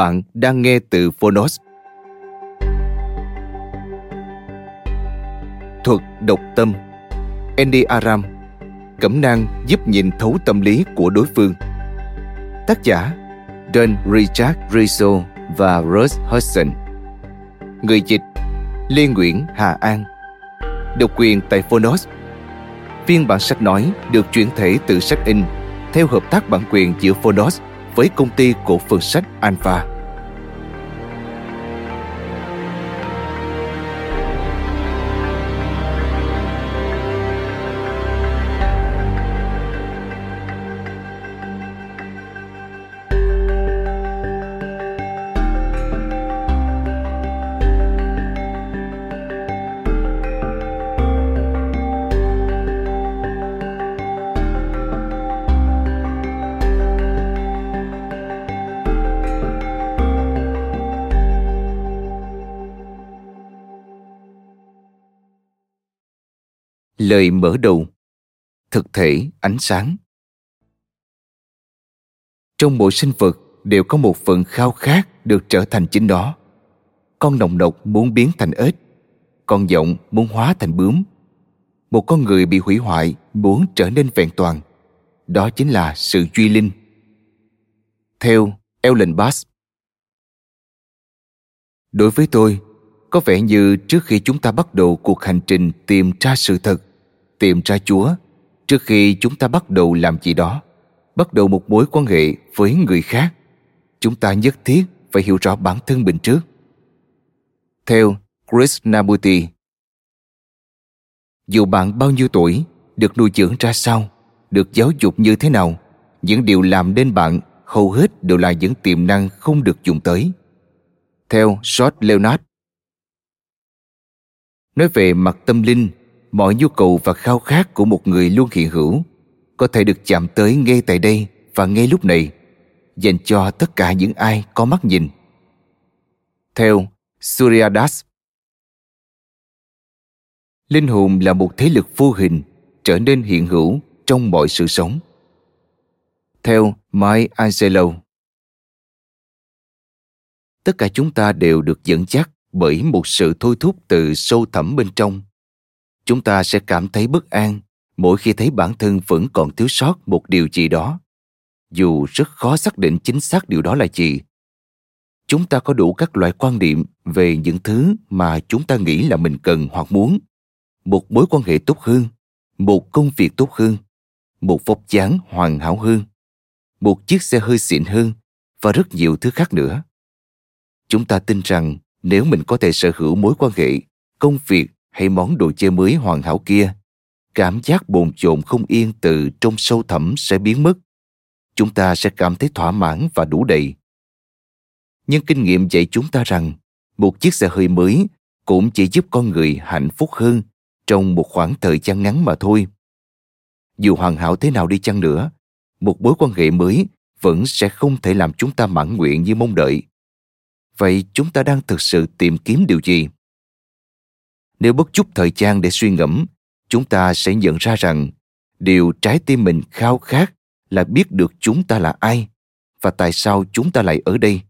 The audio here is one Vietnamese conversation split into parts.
Bạn đang nghe từ Phonos. Thuật độc tâm. Andy Aram, Cẩm nang giúp nhìn thấu tâm lý của đối phương. Tác giả Don Richard Rizzo và Rose Hudson. Người dịch, Lê Nguyễn Hà An. Độc quyền tại Phonos. Phiên bản sách nói được chuyển thể từ sách in theo hợp tác bản quyền giữa Phonos với công ty cổ phần sách Alpha. Lời mở đầu Thực thể ánh sáng Trong mỗi sinh vật đều có một phần khao khát được trở thành chính nó. Con nồng nộc muốn biến thành ếch, con giọng muốn hóa thành bướm. Một con người bị hủy hoại muốn trở nên vẹn toàn. Đó chính là sự duy linh. Theo Ellen Bass Đối với tôi, có vẻ như trước khi chúng ta bắt đầu cuộc hành trình tìm ra sự thật tìm ra Chúa trước khi chúng ta bắt đầu làm gì đó, bắt đầu một mối quan hệ với người khác. Chúng ta nhất thiết phải hiểu rõ bản thân mình trước. Theo Chris Nabuti Dù bạn bao nhiêu tuổi, được nuôi dưỡng ra sao, được giáo dục như thế nào, những điều làm nên bạn hầu hết đều là những tiềm năng không được dùng tới. Theo George Leonard Nói về mặt tâm linh mọi nhu cầu và khao khát của một người luôn hiện hữu có thể được chạm tới ngay tại đây và ngay lúc này, dành cho tất cả những ai có mắt nhìn. Theo suryadas, linh hồn là một thế lực vô hình trở nên hiện hữu trong mọi sự sống. Theo mai angelo tất cả chúng ta đều được dẫn dắt bởi một sự thôi thúc từ sâu thẳm bên trong chúng ta sẽ cảm thấy bất an mỗi khi thấy bản thân vẫn còn thiếu sót một điều gì đó. Dù rất khó xác định chính xác điều đó là gì. Chúng ta có đủ các loại quan niệm về những thứ mà chúng ta nghĩ là mình cần hoặc muốn. Một mối quan hệ tốt hơn, một công việc tốt hơn, một vóc dáng hoàn hảo hơn, một chiếc xe hơi xịn hơn và rất nhiều thứ khác nữa. Chúng ta tin rằng nếu mình có thể sở hữu mối quan hệ, công việc hay món đồ chơi mới hoàn hảo kia, cảm giác bồn chồn không yên từ trong sâu thẳm sẽ biến mất. Chúng ta sẽ cảm thấy thỏa mãn và đủ đầy. Nhưng kinh nghiệm dạy chúng ta rằng, một chiếc xe hơi mới cũng chỉ giúp con người hạnh phúc hơn trong một khoảng thời gian ngắn mà thôi. Dù hoàn hảo thế nào đi chăng nữa, một mối quan hệ mới vẫn sẽ không thể làm chúng ta mãn nguyện như mong đợi. Vậy chúng ta đang thực sự tìm kiếm điều gì? Nếu bất chút thời gian để suy ngẫm, chúng ta sẽ nhận ra rằng điều trái tim mình khao khát là biết được chúng ta là ai và tại sao chúng ta lại ở đây.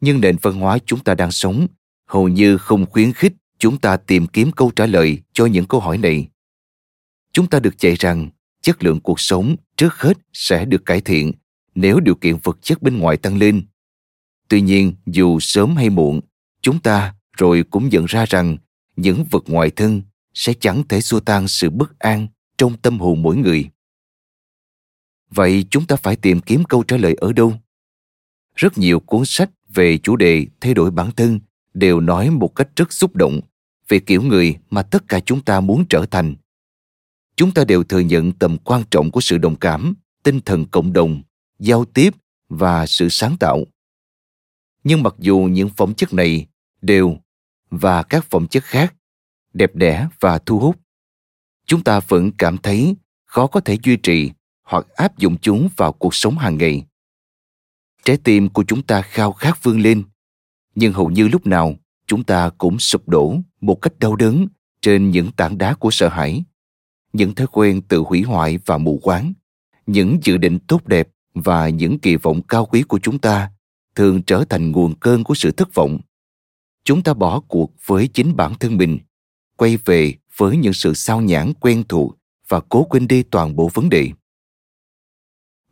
Nhưng nền văn hóa chúng ta đang sống hầu như không khuyến khích chúng ta tìm kiếm câu trả lời cho những câu hỏi này. Chúng ta được dạy rằng chất lượng cuộc sống trước hết sẽ được cải thiện nếu điều kiện vật chất bên ngoài tăng lên. Tuy nhiên, dù sớm hay muộn, chúng ta rồi cũng nhận ra rằng những vật ngoài thân sẽ chẳng thể xua tan sự bất an trong tâm hồn mỗi người. Vậy chúng ta phải tìm kiếm câu trả lời ở đâu? Rất nhiều cuốn sách về chủ đề thay đổi bản thân đều nói một cách rất xúc động về kiểu người mà tất cả chúng ta muốn trở thành. Chúng ta đều thừa nhận tầm quan trọng của sự đồng cảm, tinh thần cộng đồng, giao tiếp và sự sáng tạo. Nhưng mặc dù những phẩm chất này đều và các phẩm chất khác, đẹp đẽ và thu hút. Chúng ta vẫn cảm thấy khó có thể duy trì hoặc áp dụng chúng vào cuộc sống hàng ngày. Trái tim của chúng ta khao khát vươn lên, nhưng hầu như lúc nào chúng ta cũng sụp đổ một cách đau đớn trên những tảng đá của sợ hãi, những thói quen tự hủy hoại và mù quáng, những dự định tốt đẹp và những kỳ vọng cao quý của chúng ta thường trở thành nguồn cơn của sự thất vọng chúng ta bỏ cuộc với chính bản thân mình, quay về với những sự sao nhãn quen thuộc và cố quên đi toàn bộ vấn đề.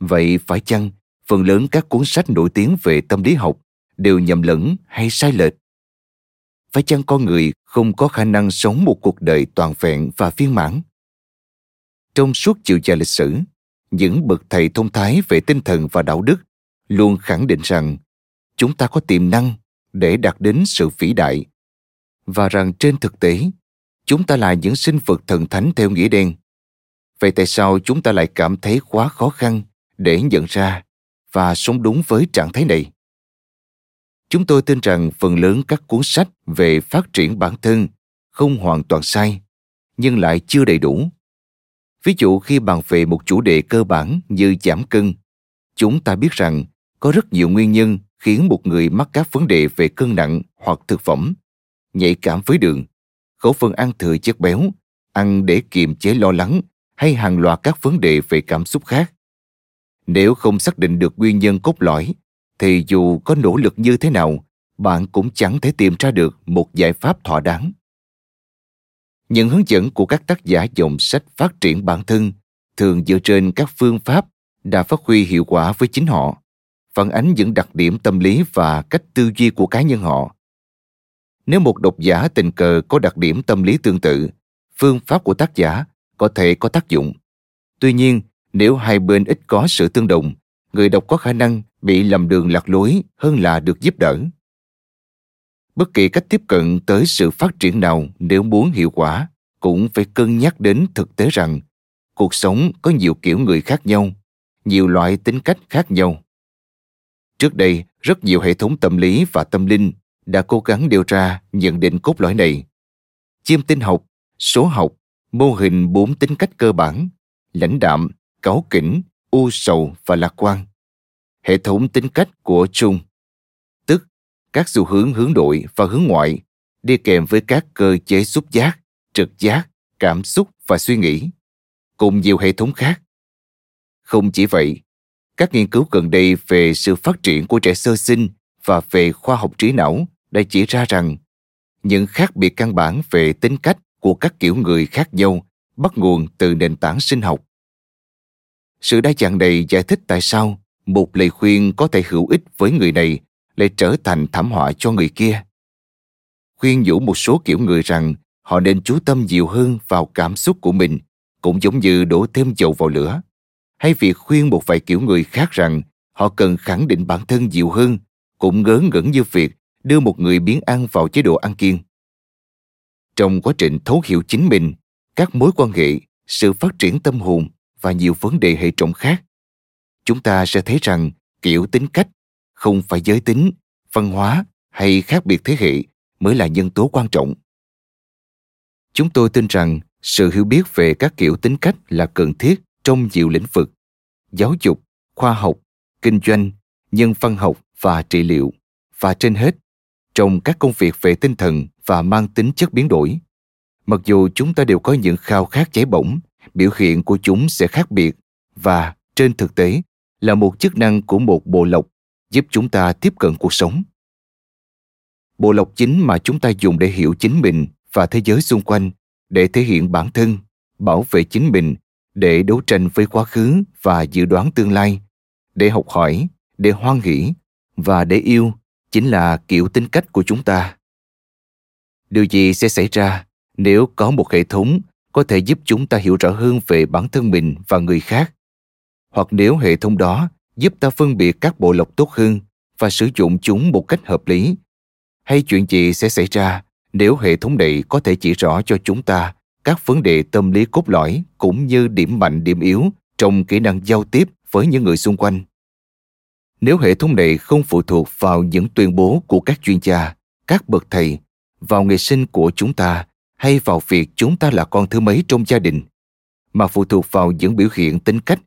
Vậy phải chăng phần lớn các cuốn sách nổi tiếng về tâm lý học đều nhầm lẫn hay sai lệch? Phải chăng con người không có khả năng sống một cuộc đời toàn vẹn và viên mãn? Trong suốt chiều dài lịch sử, những bậc thầy thông thái về tinh thần và đạo đức luôn khẳng định rằng chúng ta có tiềm năng để đạt đến sự vĩ đại. Và rằng trên thực tế, chúng ta là những sinh vật thần thánh theo nghĩa đen. Vậy tại sao chúng ta lại cảm thấy quá khó khăn để nhận ra và sống đúng với trạng thái này? Chúng tôi tin rằng phần lớn các cuốn sách về phát triển bản thân không hoàn toàn sai, nhưng lại chưa đầy đủ. Ví dụ khi bàn về một chủ đề cơ bản như giảm cân, chúng ta biết rằng có rất nhiều nguyên nhân khiến một người mắc các vấn đề về cân nặng hoặc thực phẩm. Nhạy cảm với đường. Khẩu phần ăn thừa chất béo. Ăn để kiềm chế lo lắng hay hàng loạt các vấn đề về cảm xúc khác. Nếu không xác định được nguyên nhân cốt lõi, thì dù có nỗ lực như thế nào, bạn cũng chẳng thể tìm ra được một giải pháp thỏa đáng. Những hướng dẫn của các tác giả dòng sách phát triển bản thân thường dựa trên các phương pháp đã phát huy hiệu quả với chính họ phản ánh những đặc điểm tâm lý và cách tư duy của cá nhân họ. Nếu một độc giả tình cờ có đặc điểm tâm lý tương tự, phương pháp của tác giả có thể có tác dụng. Tuy nhiên, nếu hai bên ít có sự tương đồng, người đọc có khả năng bị lầm đường lạc lối hơn là được giúp đỡ. Bất kỳ cách tiếp cận tới sự phát triển nào nếu muốn hiệu quả cũng phải cân nhắc đến thực tế rằng cuộc sống có nhiều kiểu người khác nhau, nhiều loại tính cách khác nhau trước đây rất nhiều hệ thống tâm lý và tâm linh đã cố gắng điều ra nhận định cốt lõi này. Chiêm tinh học số học mô hình bốn tính cách cơ bản lãnh đạm cáu kỉnh u sầu và lạc quan. Hệ thống tính cách của chung, tức các xu hướng hướng nội và hướng ngoại đi kèm với các cơ chế xúc giác, trực giác, cảm xúc và suy nghĩ, cùng nhiều hệ thống khác. Không chỉ vậy, các nghiên cứu gần đây về sự phát triển của trẻ sơ sinh và về khoa học trí não đã chỉ ra rằng những khác biệt căn bản về tính cách của các kiểu người khác nhau bắt nguồn từ nền tảng sinh học. Sự đa dạng này giải thích tại sao một lời khuyên có thể hữu ích với người này lại trở thành thảm họa cho người kia khuyên nhủ một số kiểu người rằng họ nên chú tâm nhiều hơn vào cảm xúc của mình, cũng giống như đổ thêm dầu vào lửa hay việc khuyên một vài kiểu người khác rằng họ cần khẳng định bản thân nhiều hơn, cũng ngớ ngẩn như việc đưa một người biến ăn vào chế độ ăn kiêng. Trong quá trình thấu hiểu chính mình, các mối quan hệ, sự phát triển tâm hồn và nhiều vấn đề hệ trọng khác, chúng ta sẽ thấy rằng kiểu tính cách, không phải giới tính, văn hóa hay khác biệt thế hệ mới là nhân tố quan trọng. Chúng tôi tin rằng sự hiểu biết về các kiểu tính cách là cần thiết trong nhiều lĩnh vực giáo dục, khoa học, kinh doanh, nhân văn học và trị liệu. Và trên hết, trong các công việc về tinh thần và mang tính chất biến đổi, mặc dù chúng ta đều có những khao khát cháy bỏng, biểu hiện của chúng sẽ khác biệt và trên thực tế là một chức năng của một bộ lọc giúp chúng ta tiếp cận cuộc sống. Bộ lọc chính mà chúng ta dùng để hiểu chính mình và thế giới xung quanh để thể hiện bản thân, bảo vệ chính mình để đấu tranh với quá khứ và dự đoán tương lai, để học hỏi, để hoan hỷ và để yêu chính là kiểu tính cách của chúng ta. Điều gì sẽ xảy ra nếu có một hệ thống có thể giúp chúng ta hiểu rõ hơn về bản thân mình và người khác? Hoặc nếu hệ thống đó giúp ta phân biệt các bộ lọc tốt hơn và sử dụng chúng một cách hợp lý? Hay chuyện gì sẽ xảy ra nếu hệ thống này có thể chỉ rõ cho chúng ta các vấn đề tâm lý cốt lõi cũng như điểm mạnh, điểm yếu trong kỹ năng giao tiếp với những người xung quanh. Nếu hệ thống này không phụ thuộc vào những tuyên bố của các chuyên gia, các bậc thầy, vào nghề sinh của chúng ta hay vào việc chúng ta là con thứ mấy trong gia đình, mà phụ thuộc vào những biểu hiện tính cách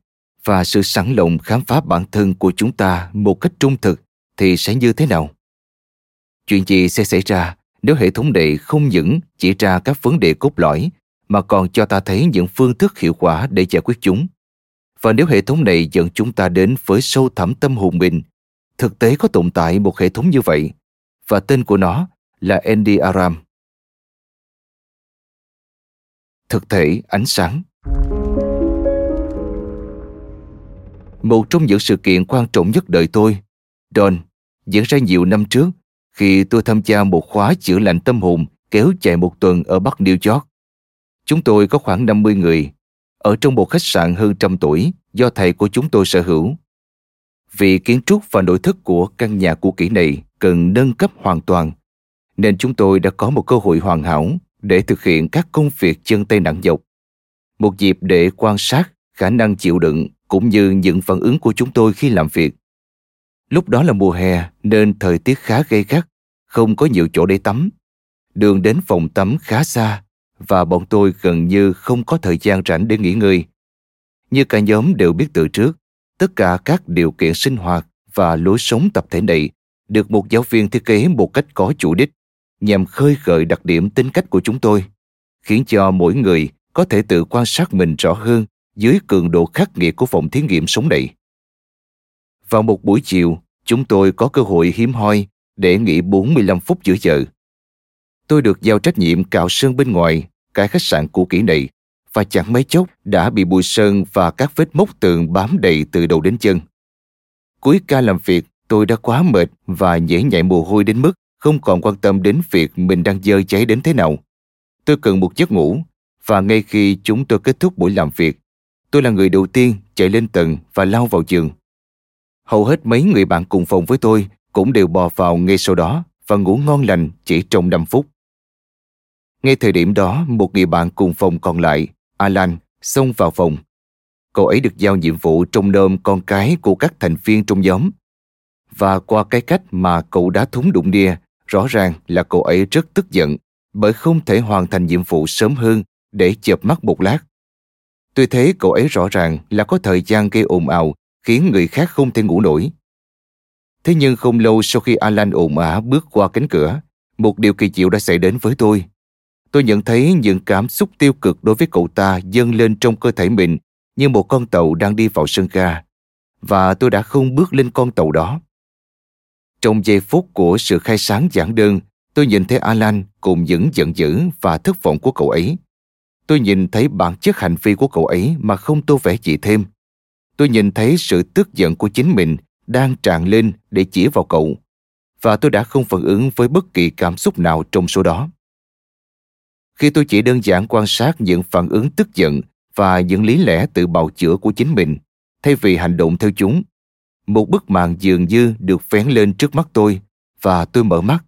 và sự sẵn lòng khám phá bản thân của chúng ta một cách trung thực thì sẽ như thế nào? Chuyện gì sẽ xảy ra nếu hệ thống này không những chỉ ra các vấn đề cốt lõi mà còn cho ta thấy những phương thức hiệu quả để giải quyết chúng và nếu hệ thống này dẫn chúng ta đến với sâu thẳm tâm hồn mình thực tế có tồn tại một hệ thống như vậy và tên của nó là Andy Aram. Thực thể ánh sáng Một trong những sự kiện quan trọng nhất đời tôi, Don, diễn ra nhiều năm trước khi tôi tham gia một khóa chữa lành tâm hồn kéo dài một tuần ở Bắc New York. Chúng tôi có khoảng 50 người, ở trong một khách sạn hơn trăm tuổi do thầy của chúng tôi sở hữu. Vì kiến trúc và nội thất của căn nhà cũ kỹ này cần nâng cấp hoàn toàn, nên chúng tôi đã có một cơ hội hoàn hảo để thực hiện các công việc chân tay nặng nhọc. Một dịp để quan sát khả năng chịu đựng cũng như những phản ứng của chúng tôi khi làm việc. Lúc đó là mùa hè nên thời tiết khá gay gắt, không có nhiều chỗ để tắm. Đường đến phòng tắm khá xa và bọn tôi gần như không có thời gian rảnh để nghỉ ngơi. Như cả nhóm đều biết từ trước, tất cả các điều kiện sinh hoạt và lối sống tập thể này được một giáo viên thiết kế một cách có chủ đích nhằm khơi gợi đặc điểm tính cách của chúng tôi, khiến cho mỗi người có thể tự quan sát mình rõ hơn dưới cường độ khắc nghiệt của phòng thí nghiệm sống này. Vào một buổi chiều, chúng tôi có cơ hội hiếm hoi để nghỉ 45 phút giữa giờ. Tôi được giao trách nhiệm cạo sơn bên ngoài cái khách sạn cũ kỹ này và chẳng mấy chốc đã bị bụi sơn và các vết mốc tường bám đầy từ đầu đến chân. Cuối ca làm việc, tôi đã quá mệt và nhễ nhại mồ hôi đến mức không còn quan tâm đến việc mình đang dơ cháy đến thế nào. Tôi cần một giấc ngủ và ngay khi chúng tôi kết thúc buổi làm việc, tôi là người đầu tiên chạy lên tầng và lao vào giường. Hầu hết mấy người bạn cùng phòng với tôi cũng đều bò vào ngay sau đó và ngủ ngon lành chỉ trong 5 phút. Ngay thời điểm đó, một người bạn cùng phòng còn lại, Alan, xông vào phòng. Cậu ấy được giao nhiệm vụ trông nom con cái của các thành viên trong nhóm. Và qua cái cách mà cậu đã thúng đụng đia, rõ ràng là cậu ấy rất tức giận bởi không thể hoàn thành nhiệm vụ sớm hơn để chợp mắt một lát. Tuy thế, cậu ấy rõ ràng là có thời gian gây ồn ào khiến người khác không thể ngủ nổi. Thế nhưng không lâu sau khi Alan ồn ào bước qua cánh cửa, một điều kỳ diệu đã xảy đến với tôi. Tôi nhận thấy những cảm xúc tiêu cực đối với cậu ta dâng lên trong cơ thể mình như một con tàu đang đi vào sân ga. Và tôi đã không bước lên con tàu đó. Trong giây phút của sự khai sáng giản đơn, tôi nhìn thấy Alan cùng những giận dữ và thất vọng của cậu ấy. Tôi nhìn thấy bản chất hành vi của cậu ấy mà không tô vẽ gì thêm. Tôi nhìn thấy sự tức giận của chính mình đang tràn lên để chỉ vào cậu. Và tôi đã không phản ứng với bất kỳ cảm xúc nào trong số đó. Khi tôi chỉ đơn giản quan sát những phản ứng tức giận và những lý lẽ tự bào chữa của chính mình, thay vì hành động theo chúng, một bức màn dường như được vén lên trước mắt tôi và tôi mở mắt.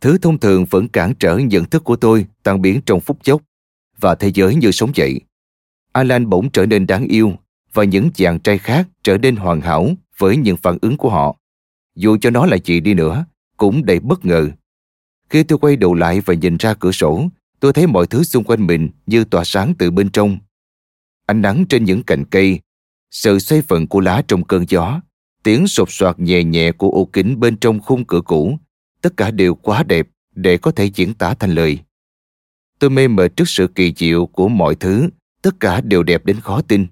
Thứ thông thường vẫn cản trở nhận thức của tôi tan biến trong phút chốc và thế giới như sống dậy. Alan bỗng trở nên đáng yêu và những chàng trai khác trở nên hoàn hảo với những phản ứng của họ. Dù cho nó là gì đi nữa, cũng đầy bất ngờ. Khi tôi quay đầu lại và nhìn ra cửa sổ, tôi thấy mọi thứ xung quanh mình như tỏa sáng từ bên trong. Ánh nắng trên những cành cây, sự xoay vần của lá trong cơn gió, tiếng sột soạt nhẹ nhẹ của ô kính bên trong khung cửa cũ, tất cả đều quá đẹp để có thể diễn tả thành lời. Tôi mê mệt trước sự kỳ diệu của mọi thứ, tất cả đều đẹp đến khó tin.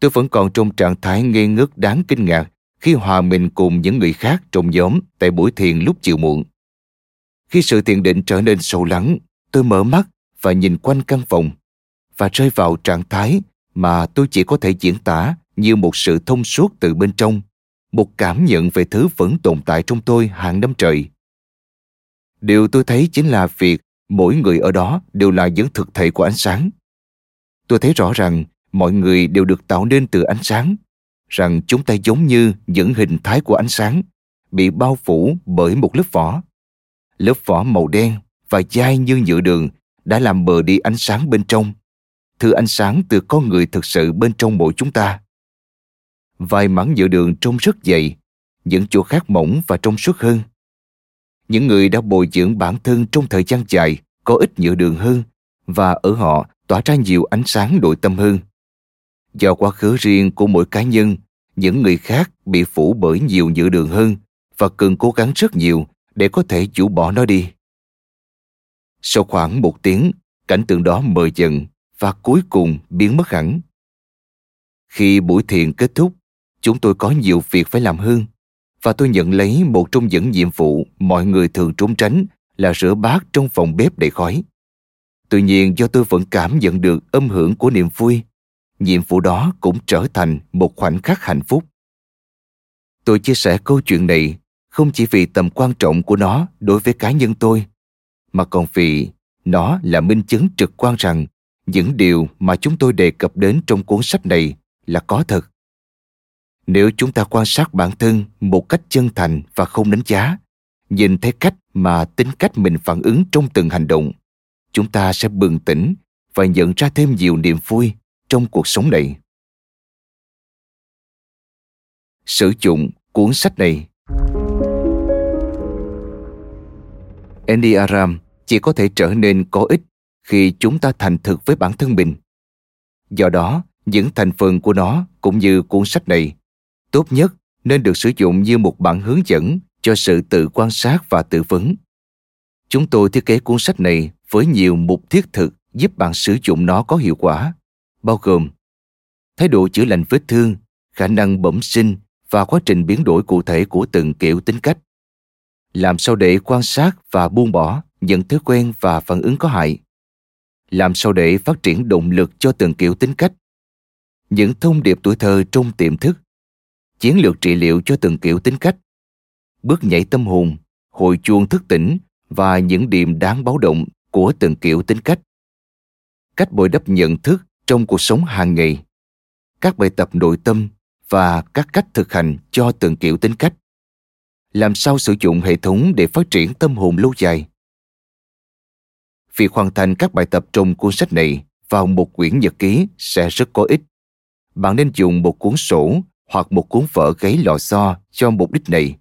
Tôi vẫn còn trong trạng thái ngây ngất đáng kinh ngạc khi hòa mình cùng những người khác trong nhóm tại buổi thiền lúc chiều muộn. Khi sự thiền định trở nên sâu lắng, tôi mở mắt và nhìn quanh căn phòng và rơi vào trạng thái mà tôi chỉ có thể diễn tả như một sự thông suốt từ bên trong, một cảm nhận về thứ vẫn tồn tại trong tôi hàng năm trời. Điều tôi thấy chính là việc mỗi người ở đó đều là những thực thể của ánh sáng. Tôi thấy rõ rằng mọi người đều được tạo nên từ ánh sáng, rằng chúng ta giống như những hình thái của ánh sáng, bị bao phủ bởi một lớp vỏ. Lớp vỏ màu đen và dai như nhựa đường đã làm bờ đi ánh sáng bên trong thứ ánh sáng từ con người thực sự bên trong mỗi chúng ta. Vài mảng nhựa đường trông rất dày, những chỗ khác mỏng và trong suốt hơn. Những người đã bồi dưỡng bản thân trong thời gian dài có ít nhựa đường hơn và ở họ tỏa ra nhiều ánh sáng nội tâm hơn. Do quá khứ riêng của mỗi cá nhân, những người khác bị phủ bởi nhiều nhựa đường hơn và cần cố gắng rất nhiều để có thể chủ bỏ nó đi. Sau khoảng một tiếng, cảnh tượng đó mờ dần và cuối cùng biến mất hẳn. Khi buổi thiền kết thúc, chúng tôi có nhiều việc phải làm hơn và tôi nhận lấy một trong những nhiệm vụ mọi người thường trốn tránh là rửa bát trong phòng bếp đầy khói. Tuy nhiên do tôi vẫn cảm nhận được âm hưởng của niềm vui, nhiệm vụ đó cũng trở thành một khoảnh khắc hạnh phúc. Tôi chia sẻ câu chuyện này không chỉ vì tầm quan trọng của nó đối với cá nhân tôi, mà còn vì nó là minh chứng trực quan rằng những điều mà chúng tôi đề cập đến trong cuốn sách này là có thật. Nếu chúng ta quan sát bản thân một cách chân thành và không đánh giá nhìn thấy cách mà tính cách mình phản ứng trong từng hành động chúng ta sẽ bừng tỉnh và nhận ra thêm nhiều niềm vui trong cuộc sống này. Sử dụng cuốn sách này Enneagram chỉ có thể trở nên có ích khi chúng ta thành thực với bản thân mình. Do đó, những thành phần của nó cũng như cuốn sách này tốt nhất nên được sử dụng như một bản hướng dẫn cho sự tự quan sát và tự vấn. Chúng tôi thiết kế cuốn sách này với nhiều mục thiết thực giúp bạn sử dụng nó có hiệu quả, bao gồm thái độ chữa lành vết thương, khả năng bẩm sinh và quá trình biến đổi cụ thể của từng kiểu tính cách làm sao để quan sát và buông bỏ những thói quen và phản ứng có hại? Làm sao để phát triển động lực cho từng kiểu tính cách? Những thông điệp tuổi thơ trong tiềm thức. Chiến lược trị liệu cho từng kiểu tính cách. Bước nhảy tâm hồn, hồi chuông thức tỉnh và những điểm đáng báo động của từng kiểu tính cách. Cách bồi đắp nhận thức trong cuộc sống hàng ngày. Các bài tập nội tâm và các cách thực hành cho từng kiểu tính cách làm sao sử dụng hệ thống để phát triển tâm hồn lâu dài việc hoàn thành các bài tập trong cuốn sách này vào một quyển nhật ký sẽ rất có ích. Bạn nên dùng một cuốn sổ hoặc một cuốn vở gáy lò xo cho mục đích này.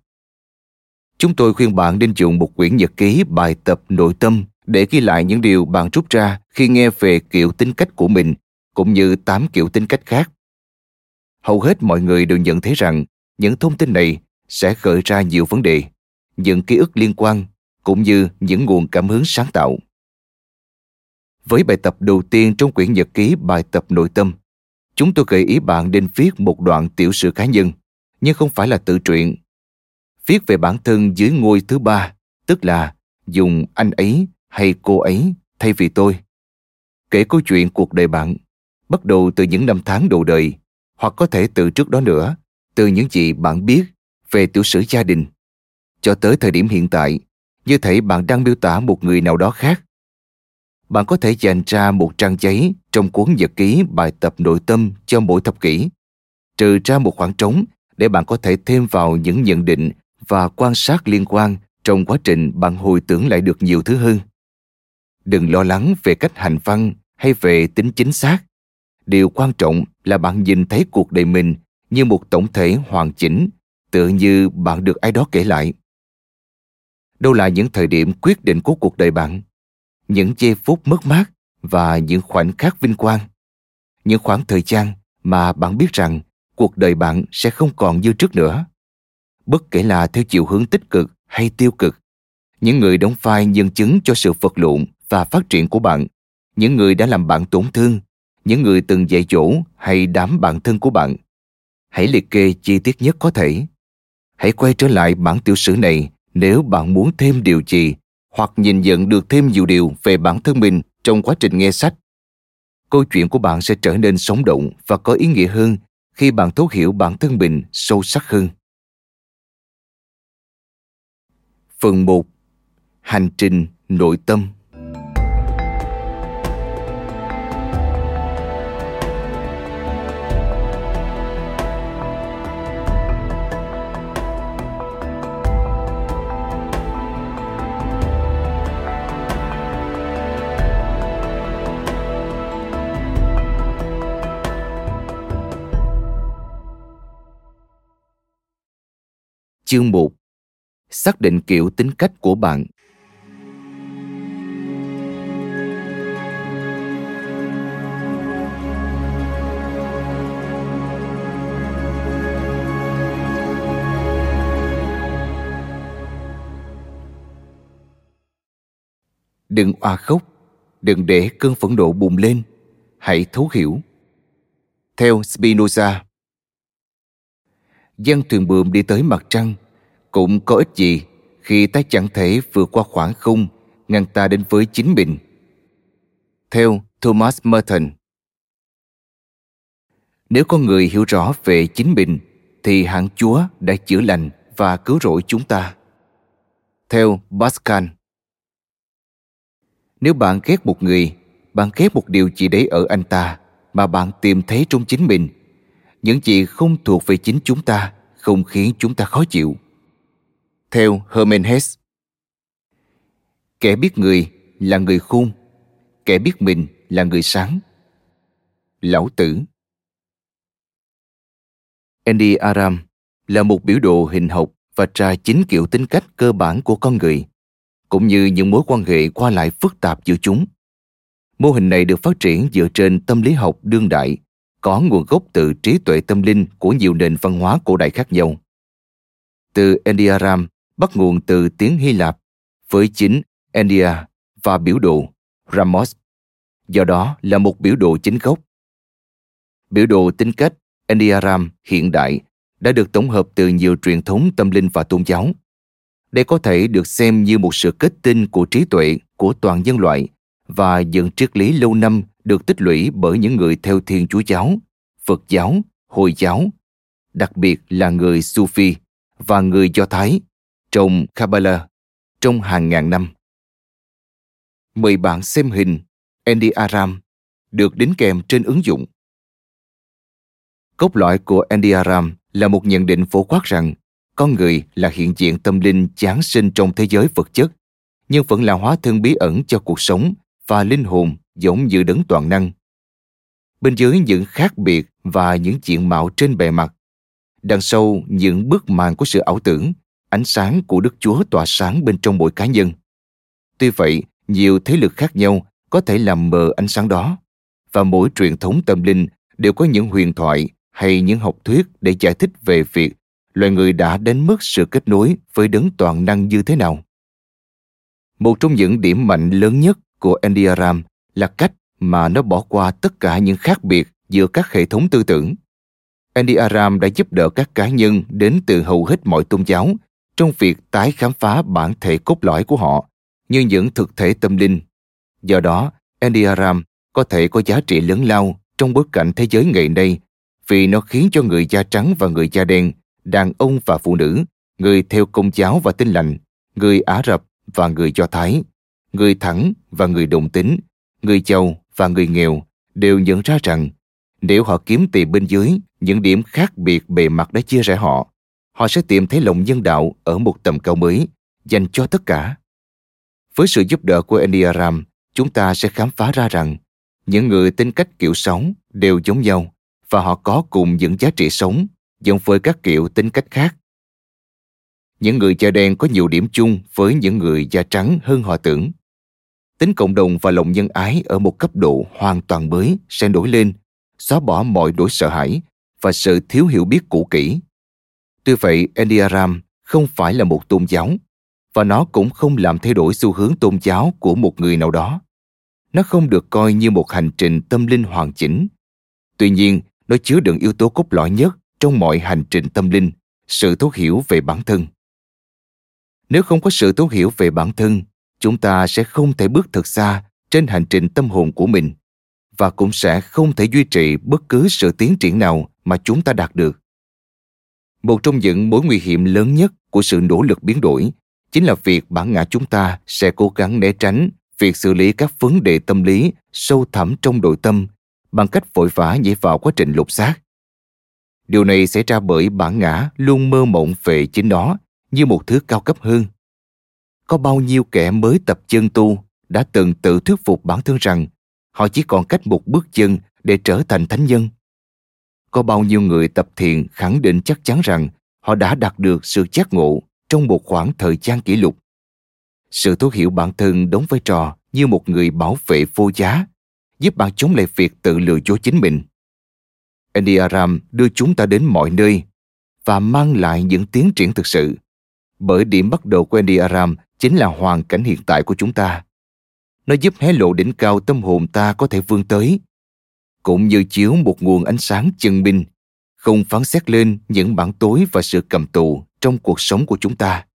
Chúng tôi khuyên bạn nên dùng một quyển nhật ký bài tập nội tâm để ghi lại những điều bạn rút ra khi nghe về kiểu tính cách của mình, cũng như 8 kiểu tính cách khác. Hầu hết mọi người đều nhận thấy rằng những thông tin này sẽ gợi ra nhiều vấn đề, những ký ức liên quan, cũng như những nguồn cảm hứng sáng tạo. Với bài tập đầu tiên trong quyển nhật ký bài tập nội tâm, chúng tôi gợi ý bạn nên viết một đoạn tiểu sử cá nhân, nhưng không phải là tự truyện. Viết về bản thân dưới ngôi thứ ba, tức là dùng anh ấy hay cô ấy thay vì tôi. Kể câu chuyện cuộc đời bạn, bắt đầu từ những năm tháng đầu đời, hoặc có thể từ trước đó nữa, từ những gì bạn biết về tiểu sử gia đình. Cho tới thời điểm hiện tại, như thể bạn đang miêu tả một người nào đó khác bạn có thể dành ra một trang giấy trong cuốn nhật ký bài tập nội tâm cho mỗi thập kỷ, trừ ra một khoảng trống để bạn có thể thêm vào những nhận định và quan sát liên quan trong quá trình bạn hồi tưởng lại được nhiều thứ hơn. Đừng lo lắng về cách hành văn hay về tính chính xác. Điều quan trọng là bạn nhìn thấy cuộc đời mình như một tổng thể hoàn chỉnh, tựa như bạn được ai đó kể lại. Đâu là những thời điểm quyết định của cuộc đời bạn? những giây phút mất mát và những khoảnh khắc vinh quang những khoảng thời gian mà bạn biết rằng cuộc đời bạn sẽ không còn như trước nữa bất kể là theo chiều hướng tích cực hay tiêu cực, những người đóng vai nhân chứng cho sự vật lộn và phát triển của bạn, những người đã làm bạn tổn thương, những người từng dạy dỗ hay đám bạn thân của bạn, Hãy liệt kê chi tiết nhất có thể. Hãy quay trở lại bản tiểu sử này nếu bạn muốn thêm điều gì, hoặc nhìn nhận được thêm nhiều điều về bản thân mình trong quá trình nghe sách. Câu chuyện của bạn sẽ trở nên sống động và có ý nghĩa hơn khi bạn thấu hiểu bản thân mình sâu sắc hơn. Phần 1. Hành trình nội tâm Chương 1 Xác định kiểu tính cách của bạn. Đừng oa khóc, đừng để cơn phẫn nộ bùng lên, hãy thấu hiểu. Theo Spinoza, dân thuyền buồm đi tới mặt trăng cũng có ích gì khi ta chẳng thể vượt qua khoảng không ngăn ta đến với chính mình. Theo Thomas Merton Nếu con người hiểu rõ về chính mình thì hạng Chúa đã chữa lành và cứu rỗi chúng ta. Theo Pascal Nếu bạn ghét một người, bạn ghét một điều gì đấy ở anh ta mà bạn tìm thấy trong chính mình những gì không thuộc về chính chúng ta không khiến chúng ta khó chịu. Theo Herman Hesse, kẻ biết người là người khôn, kẻ biết mình là người sáng. Lão Tử Andy Aram là một biểu đồ hình học và tra chính kiểu tính cách cơ bản của con người, cũng như những mối quan hệ qua lại phức tạp giữa chúng. Mô hình này được phát triển dựa trên tâm lý học đương đại có nguồn gốc từ trí tuệ tâm linh của nhiều nền văn hóa cổ đại khác nhau. Từ Endiaram bắt nguồn từ tiếng Hy Lạp với chính Endia và biểu đồ Ramos, do đó là một biểu đồ chính gốc. Biểu đồ tính cách Endiaram hiện đại đã được tổng hợp từ nhiều truyền thống tâm linh và tôn giáo. Đây có thể được xem như một sự kết tinh của trí tuệ của toàn nhân loại và những triết lý lâu năm được tích lũy bởi những người theo Thiên Chúa giáo, Phật giáo, Hồi giáo, đặc biệt là người Sufi và người Do Thái trong Kabbalah trong hàng ngàn năm. Mời bạn xem hình Andy Aram được đính kèm trên ứng dụng. Cốt lõi của Andy Aram là một nhận định phổ quát rằng con người là hiện diện tâm linh chán sinh trong thế giới vật chất, nhưng vẫn là hóa thân bí ẩn cho cuộc sống và linh hồn giống như đấng toàn năng. Bên dưới những khác biệt và những diện mạo trên bề mặt, đằng sau những bức màn của sự ảo tưởng, ánh sáng của Đức Chúa tỏa sáng bên trong mỗi cá nhân. Tuy vậy, nhiều thế lực khác nhau có thể làm mờ ánh sáng đó, và mỗi truyền thống tâm linh đều có những huyền thoại hay những học thuyết để giải thích về việc loài người đã đến mức sự kết nối với đấng toàn năng như thế nào. Một trong những điểm mạnh lớn nhất của Endiaram là cách mà nó bỏ qua tất cả những khác biệt giữa các hệ thống tư tưởng. Andy Aram đã giúp đỡ các cá nhân đến từ hầu hết mọi tôn giáo trong việc tái khám phá bản thể cốt lõi của họ như những thực thể tâm linh. Do đó, Andy Aram có thể có giá trị lớn lao trong bối cảnh thế giới ngày nay vì nó khiến cho người da trắng và người da đen, đàn ông và phụ nữ, người theo công giáo và tin lành, người Ả Rập và người Do Thái, người thẳng và người đồng tính, người giàu và người nghèo đều nhận ra rằng nếu họ kiếm tìm bên dưới những điểm khác biệt bề mặt đã chia rẽ họ, họ sẽ tìm thấy lòng nhân đạo ở một tầm cao mới, dành cho tất cả. Với sự giúp đỡ của Enneagram, chúng ta sẽ khám phá ra rằng những người tính cách kiểu sống đều giống nhau và họ có cùng những giá trị sống giống với các kiểu tính cách khác. Những người da đen có nhiều điểm chung với những người da trắng hơn họ tưởng tính cộng đồng và lòng nhân ái ở một cấp độ hoàn toàn mới sẽ nổi lên, xóa bỏ mọi nỗi sợ hãi và sự thiếu hiểu biết cũ kỹ. Tuy vậy, Enneagram không phải là một tôn giáo, và nó cũng không làm thay đổi xu hướng tôn giáo của một người nào đó. Nó không được coi như một hành trình tâm linh hoàn chỉnh. Tuy nhiên, nó chứa đựng yếu tố cốt lõi nhất trong mọi hành trình tâm linh sự thấu hiểu về bản thân nếu không có sự thấu hiểu về bản thân chúng ta sẽ không thể bước thật xa trên hành trình tâm hồn của mình và cũng sẽ không thể duy trì bất cứ sự tiến triển nào mà chúng ta đạt được. Một trong những mối nguy hiểm lớn nhất của sự nỗ lực biến đổi chính là việc bản ngã chúng ta sẽ cố gắng né tránh việc xử lý các vấn đề tâm lý sâu thẳm trong nội tâm bằng cách vội vã nhảy vào quá trình lục xác. Điều này xảy ra bởi bản ngã luôn mơ mộng về chính nó như một thứ cao cấp hơn có bao nhiêu kẻ mới tập chân tu đã từng tự thuyết phục bản thân rằng họ chỉ còn cách một bước chân để trở thành thánh nhân? Có bao nhiêu người tập thiền khẳng định chắc chắn rằng họ đã đạt được sự giác ngộ trong một khoảng thời gian kỷ lục? Sự thấu hiểu bản thân đóng vai trò như một người bảo vệ vô giá, giúp bạn chống lại việc tự lừa dối chính mình. Endiaram đưa chúng ta đến mọi nơi và mang lại những tiến triển thực sự. Bởi điểm bắt đầu của Endiaram chính là hoàn cảnh hiện tại của chúng ta. Nó giúp hé lộ đỉnh cao tâm hồn ta có thể vươn tới. Cũng như chiếu một nguồn ánh sáng chân minh không phán xét lên những bản tối và sự cầm tù trong cuộc sống của chúng ta.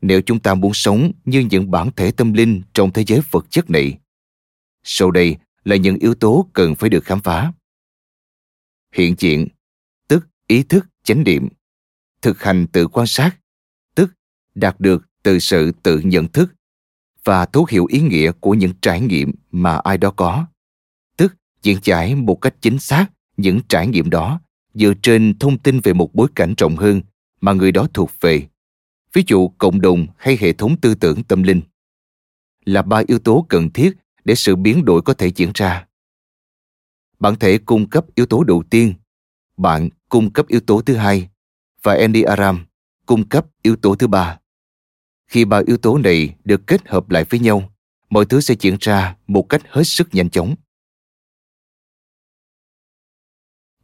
Nếu chúng ta muốn sống như những bản thể tâm linh trong thế giới vật chất này, sau đây là những yếu tố cần phải được khám phá. Hiện diện, tức ý thức chánh niệm, thực hành tự quan sát, tức đạt được từ sự tự nhận thức và thấu hiểu ý nghĩa của những trải nghiệm mà ai đó có. Tức, diễn giải một cách chính xác những trải nghiệm đó dựa trên thông tin về một bối cảnh rộng hơn mà người đó thuộc về. Ví dụ, cộng đồng hay hệ thống tư tưởng tâm linh là ba yếu tố cần thiết để sự biến đổi có thể diễn ra. Bạn thể cung cấp yếu tố đầu tiên, bạn cung cấp yếu tố thứ hai và Andy Aram cung cấp yếu tố thứ ba khi ba yếu tố này được kết hợp lại với nhau mọi thứ sẽ diễn ra một cách hết sức nhanh chóng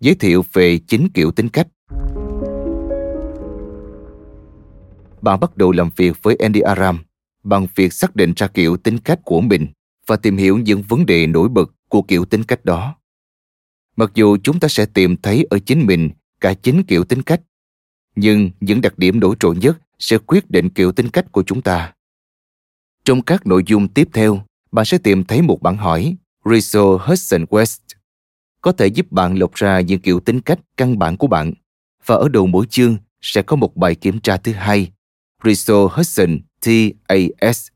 giới thiệu về chính kiểu tính cách bạn bắt đầu làm việc với Andy Aram bằng việc xác định ra kiểu tính cách của mình và tìm hiểu những vấn đề nổi bật của kiểu tính cách đó. Mặc dù chúng ta sẽ tìm thấy ở chính mình cả chính kiểu tính cách, nhưng những đặc điểm nổi trội nhất sẽ quyết định kiểu tính cách của chúng ta. Trong các nội dung tiếp theo, bạn sẽ tìm thấy một bản hỏi Rizzo Hudson West có thể giúp bạn lọc ra những kiểu tính cách căn bản của bạn. Và ở đầu mỗi chương sẽ có một bài kiểm tra thứ hai Rizzo Hudson TAS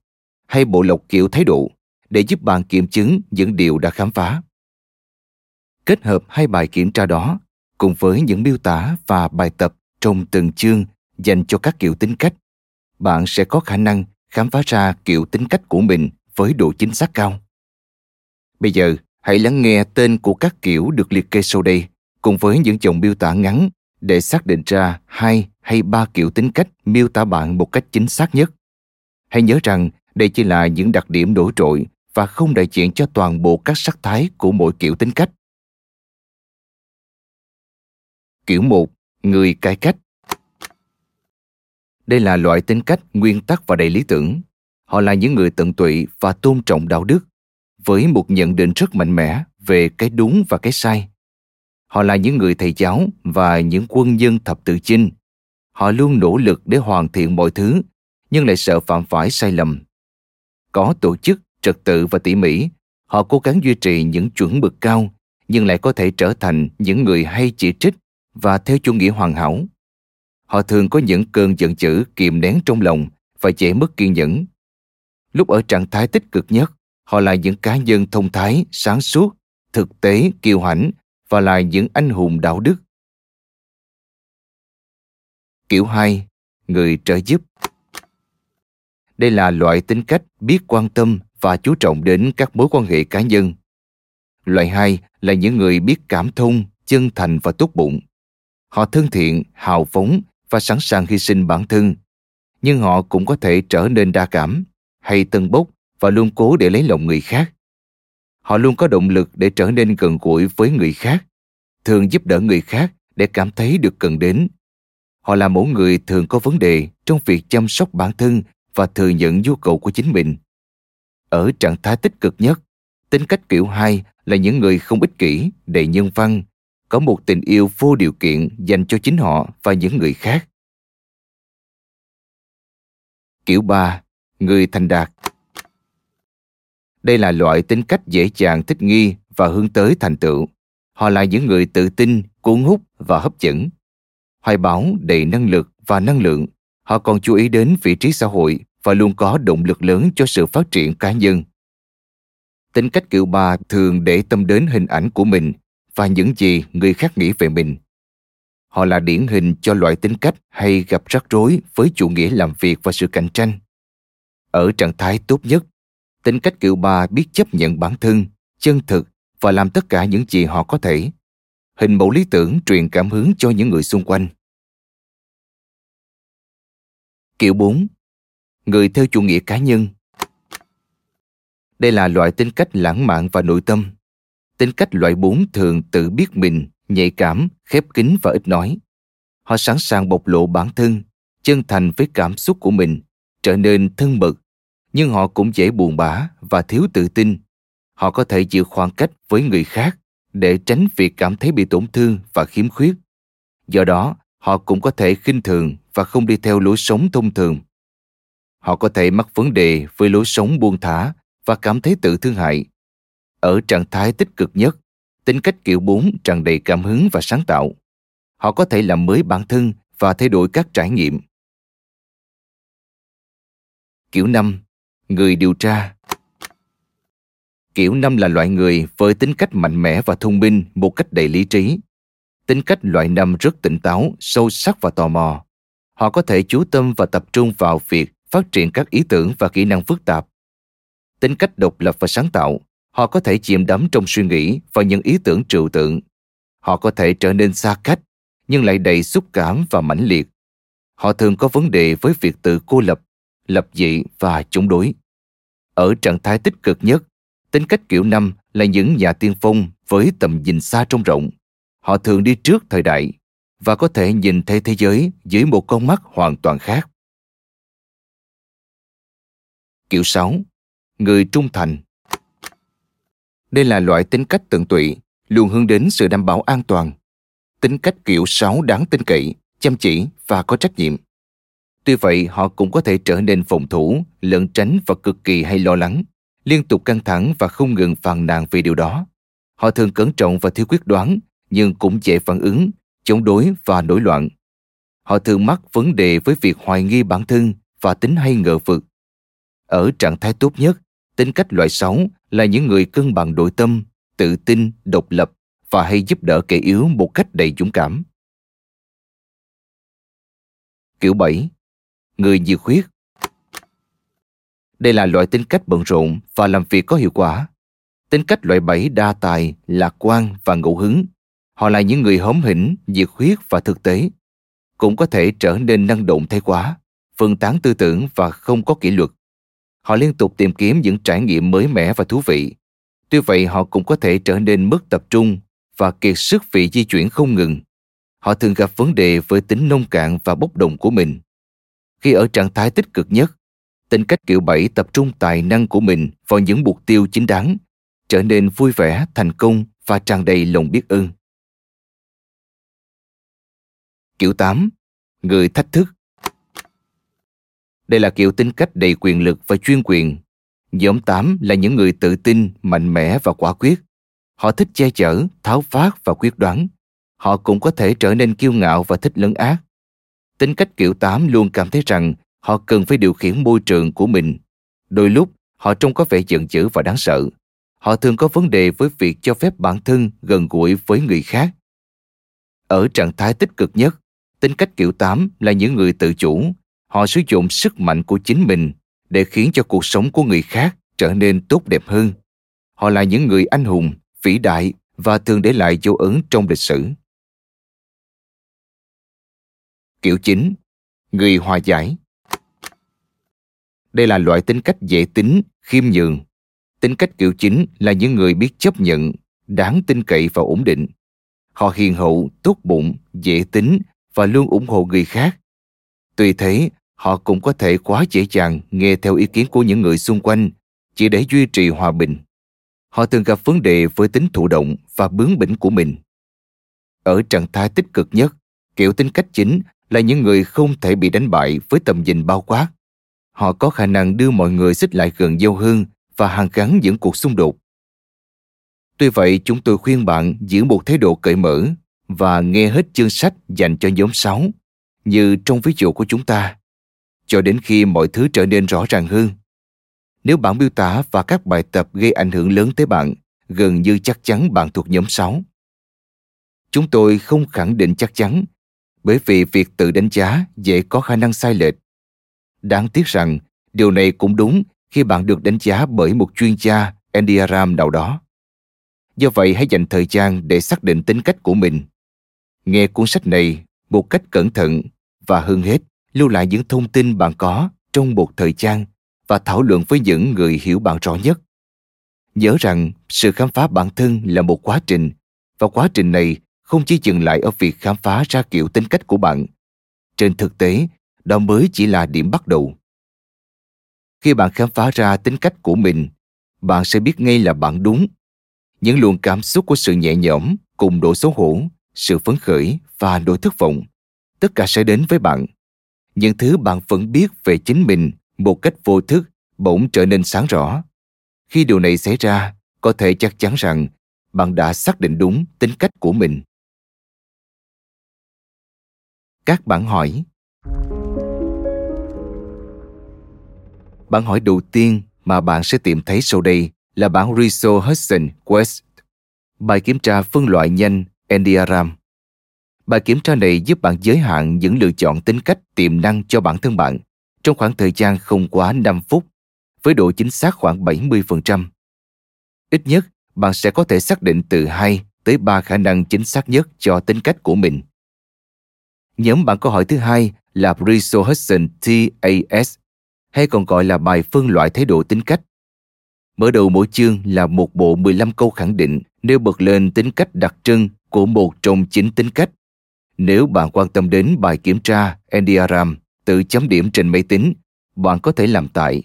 hay bộ lọc kiểu thái độ để giúp bạn kiểm chứng những điều đã khám phá. Kết hợp hai bài kiểm tra đó cùng với những miêu tả và bài tập trong từng chương dành cho các kiểu tính cách, bạn sẽ có khả năng khám phá ra kiểu tính cách của mình với độ chính xác cao. Bây giờ, hãy lắng nghe tên của các kiểu được liệt kê sau đây cùng với những dòng miêu tả ngắn để xác định ra hai hay ba kiểu tính cách miêu tả bạn một cách chính xác nhất. Hãy nhớ rằng đây chỉ là những đặc điểm nổi trội và không đại diện cho toàn bộ các sắc thái của mỗi kiểu tính cách. Kiểu 1. Người cải cách đây là loại tính cách nguyên tắc và đầy lý tưởng. Họ là những người tận tụy và tôn trọng đạo đức, với một nhận định rất mạnh mẽ về cái đúng và cái sai. Họ là những người thầy giáo và những quân nhân thập tự chinh. Họ luôn nỗ lực để hoàn thiện mọi thứ, nhưng lại sợ phạm phải sai lầm. Có tổ chức trật tự và tỉ mỉ, họ cố gắng duy trì những chuẩn mực cao nhưng lại có thể trở thành những người hay chỉ trích và theo chủ nghĩa hoàn hảo. Họ thường có những cơn giận dữ kìm nén trong lòng và dễ mất kiên nhẫn. Lúc ở trạng thái tích cực nhất, họ là những cá nhân thông thái, sáng suốt, thực tế, kiêu hãnh và là những anh hùng đạo đức. Kiểu 2. Người trợ giúp Đây là loại tính cách biết quan tâm và chú trọng đến các mối quan hệ cá nhân. Loại hai là những người biết cảm thông, chân thành và tốt bụng. Họ thân thiện, hào phóng và sẵn sàng hy sinh bản thân, nhưng họ cũng có thể trở nên đa cảm, hay tân bốc và luôn cố để lấy lòng người khác. Họ luôn có động lực để trở nên gần gũi với người khác, thường giúp đỡ người khác để cảm thấy được cần đến. Họ là mẫu người thường có vấn đề trong việc chăm sóc bản thân và thừa nhận nhu cầu của chính mình. Ở trạng thái tích cực nhất, tính cách kiểu hai là những người không ích kỷ, đầy nhân văn, có một tình yêu vô điều kiện dành cho chính họ và những người khác. Kiểu 3. Người thành đạt Đây là loại tính cách dễ dàng thích nghi và hướng tới thành tựu. Họ là những người tự tin, cuốn hút và hấp dẫn. Hoài bão đầy năng lực và năng lượng. Họ còn chú ý đến vị trí xã hội và luôn có động lực lớn cho sự phát triển cá nhân. Tính cách kiểu ba thường để tâm đến hình ảnh của mình và những gì người khác nghĩ về mình. Họ là điển hình cho loại tính cách hay gặp rắc rối với chủ nghĩa làm việc và sự cạnh tranh. Ở trạng thái tốt nhất, tính cách kiểu ba biết chấp nhận bản thân, chân thực và làm tất cả những gì họ có thể. Hình mẫu lý tưởng truyền cảm hứng cho những người xung quanh. Kiểu 4. Người theo chủ nghĩa cá nhân Đây là loại tính cách lãng mạn và nội tâm. Tính cách loại 4 thường tự biết mình, nhạy cảm, khép kín và ít nói. Họ sẵn sàng bộc lộ bản thân, chân thành với cảm xúc của mình, trở nên thân mật, nhưng họ cũng dễ buồn bã và thiếu tự tin. Họ có thể giữ khoảng cách với người khác để tránh việc cảm thấy bị tổn thương và khiếm khuyết. Do đó, họ cũng có thể khinh thường và không đi theo lối sống thông thường. Họ có thể mắc vấn đề với lối sống buông thả và cảm thấy tự thương hại. Ở trạng thái tích cực nhất, tính cách kiểu 4 tràn đầy cảm hứng và sáng tạo. Họ có thể làm mới bản thân và thay đổi các trải nghiệm. Kiểu 5. Người điều tra Kiểu 5 là loại người với tính cách mạnh mẽ và thông minh một cách đầy lý trí. Tính cách loại 5 rất tỉnh táo, sâu sắc và tò mò. Họ có thể chú tâm và tập trung vào việc phát triển các ý tưởng và kỹ năng phức tạp. Tính cách độc lập và sáng tạo, họ có thể chìm đắm trong suy nghĩ và những ý tưởng trừu tượng. Họ có thể trở nên xa cách, nhưng lại đầy xúc cảm và mãnh liệt. Họ thường có vấn đề với việc tự cô lập, lập dị và chống đối. Ở trạng thái tích cực nhất, tính cách kiểu năm là những nhà tiên phong với tầm nhìn xa trông rộng. Họ thường đi trước thời đại và có thể nhìn thấy thế giới dưới một con mắt hoàn toàn khác. Kiểu 6. Người trung thành đây là loại tính cách tận tụy, luôn hướng đến sự đảm bảo an toàn. Tính cách kiểu 6 đáng tin cậy, chăm chỉ và có trách nhiệm. Tuy vậy, họ cũng có thể trở nên phòng thủ, lẩn tránh và cực kỳ hay lo lắng, liên tục căng thẳng và không ngừng phàn nàn vì điều đó. Họ thường cẩn trọng và thiếu quyết đoán, nhưng cũng dễ phản ứng, chống đối và nổi loạn. Họ thường mắc vấn đề với việc hoài nghi bản thân và tính hay ngờ vực. Ở trạng thái tốt nhất, tính cách loại 6 là những người cân bằng nội tâm, tự tin, độc lập và hay giúp đỡ kẻ yếu một cách đầy dũng cảm. Kiểu 7. Người nhiệt huyết Đây là loại tính cách bận rộn và làm việc có hiệu quả. Tính cách loại 7 đa tài, lạc quan và ngẫu hứng. Họ là những người hóm hỉnh, nhiệt huyết và thực tế. Cũng có thể trở nên năng động thay quá, phân tán tư tưởng và không có kỷ luật. Họ liên tục tìm kiếm những trải nghiệm mới mẻ và thú vị. Tuy vậy họ cũng có thể trở nên mất tập trung và kiệt sức vì di chuyển không ngừng. Họ thường gặp vấn đề với tính nông cạn và bốc đồng của mình. Khi ở trạng thái tích cực nhất, tính cách kiểu 7 tập trung tài năng của mình vào những mục tiêu chính đáng, trở nên vui vẻ, thành công và tràn đầy lòng biết ơn. Kiểu 8. Người thách thức đây là kiểu tính cách đầy quyền lực và chuyên quyền. Nhóm 8 là những người tự tin, mạnh mẽ và quả quyết. Họ thích che chở, tháo phát và quyết đoán. Họ cũng có thể trở nên kiêu ngạo và thích lấn ác. Tính cách kiểu 8 luôn cảm thấy rằng họ cần phải điều khiển môi trường của mình. Đôi lúc, họ trông có vẻ giận dữ và đáng sợ. Họ thường có vấn đề với việc cho phép bản thân gần gũi với người khác. Ở trạng thái tích cực nhất, tính cách kiểu 8 là những người tự chủ. Họ sử dụng sức mạnh của chính mình để khiến cho cuộc sống của người khác trở nên tốt đẹp hơn. Họ là những người anh hùng, vĩ đại và thường để lại dấu ấn trong lịch sử. Kiểu chính Người hòa giải Đây là loại tính cách dễ tính, khiêm nhường. Tính cách kiểu chính là những người biết chấp nhận, đáng tin cậy và ổn định. Họ hiền hậu, tốt bụng, dễ tính và luôn ủng hộ người khác. Tuy thế, họ cũng có thể quá dễ dàng nghe theo ý kiến của những người xung quanh chỉ để duy trì hòa bình. Họ thường gặp vấn đề với tính thụ động và bướng bỉnh của mình. ở trạng thái tích cực nhất, kiểu tính cách chính là những người không thể bị đánh bại với tầm nhìn bao quát. Họ có khả năng đưa mọi người xích lại gần nhau hơn và hàn gắn những cuộc xung đột. Tuy vậy, chúng tôi khuyên bạn giữ một thái độ cởi mở và nghe hết chương sách dành cho nhóm 6, như trong ví dụ của chúng ta, cho đến khi mọi thứ trở nên rõ ràng hơn. Nếu bản miêu tả và các bài tập gây ảnh hưởng lớn tới bạn, gần như chắc chắn bạn thuộc nhóm 6. Chúng tôi không khẳng định chắc chắn, bởi vì việc tự đánh giá dễ có khả năng sai lệch. Đáng tiếc rằng, điều này cũng đúng khi bạn được đánh giá bởi một chuyên gia Enneagram nào đó. Do vậy hãy dành thời gian để xác định tính cách của mình. Nghe cuốn sách này một cách cẩn thận và hơn hết lưu lại những thông tin bạn có trong một thời gian và thảo luận với những người hiểu bạn rõ nhất. Nhớ rằng sự khám phá bản thân là một quá trình và quá trình này không chỉ dừng lại ở việc khám phá ra kiểu tính cách của bạn. Trên thực tế, đó mới chỉ là điểm bắt đầu. Khi bạn khám phá ra tính cách của mình, bạn sẽ biết ngay là bạn đúng. Những luồng cảm xúc của sự nhẹ nhõm cùng độ xấu hổ, sự phấn khởi và nỗi thất vọng, tất cả sẽ đến với bạn. Những thứ bạn vẫn biết về chính mình một cách vô thức bỗng trở nên sáng rõ. Khi điều này xảy ra, có thể chắc chắn rằng bạn đã xác định đúng tính cách của mình. Các bạn hỏi Bạn hỏi đầu tiên mà bạn sẽ tìm thấy sau đây là bản Riso Hudson Quest, bài kiểm tra phân loại nhanh Endiaram Bài kiểm tra này giúp bạn giới hạn những lựa chọn tính cách tiềm năng cho bản thân bạn trong khoảng thời gian không quá 5 phút, với độ chính xác khoảng 70%. Ít nhất, bạn sẽ có thể xác định từ 2 tới 3 khả năng chính xác nhất cho tính cách của mình. Nhóm bạn câu hỏi thứ hai là Briso Hudson TAS, hay còn gọi là bài phân loại thái độ tính cách. Mở đầu mỗi chương là một bộ 15 câu khẳng định nêu bật lên tính cách đặc trưng của một trong chín tính cách. Nếu bạn quan tâm đến bài kiểm tra Enneagram tự chấm điểm trên máy tính, bạn có thể làm tại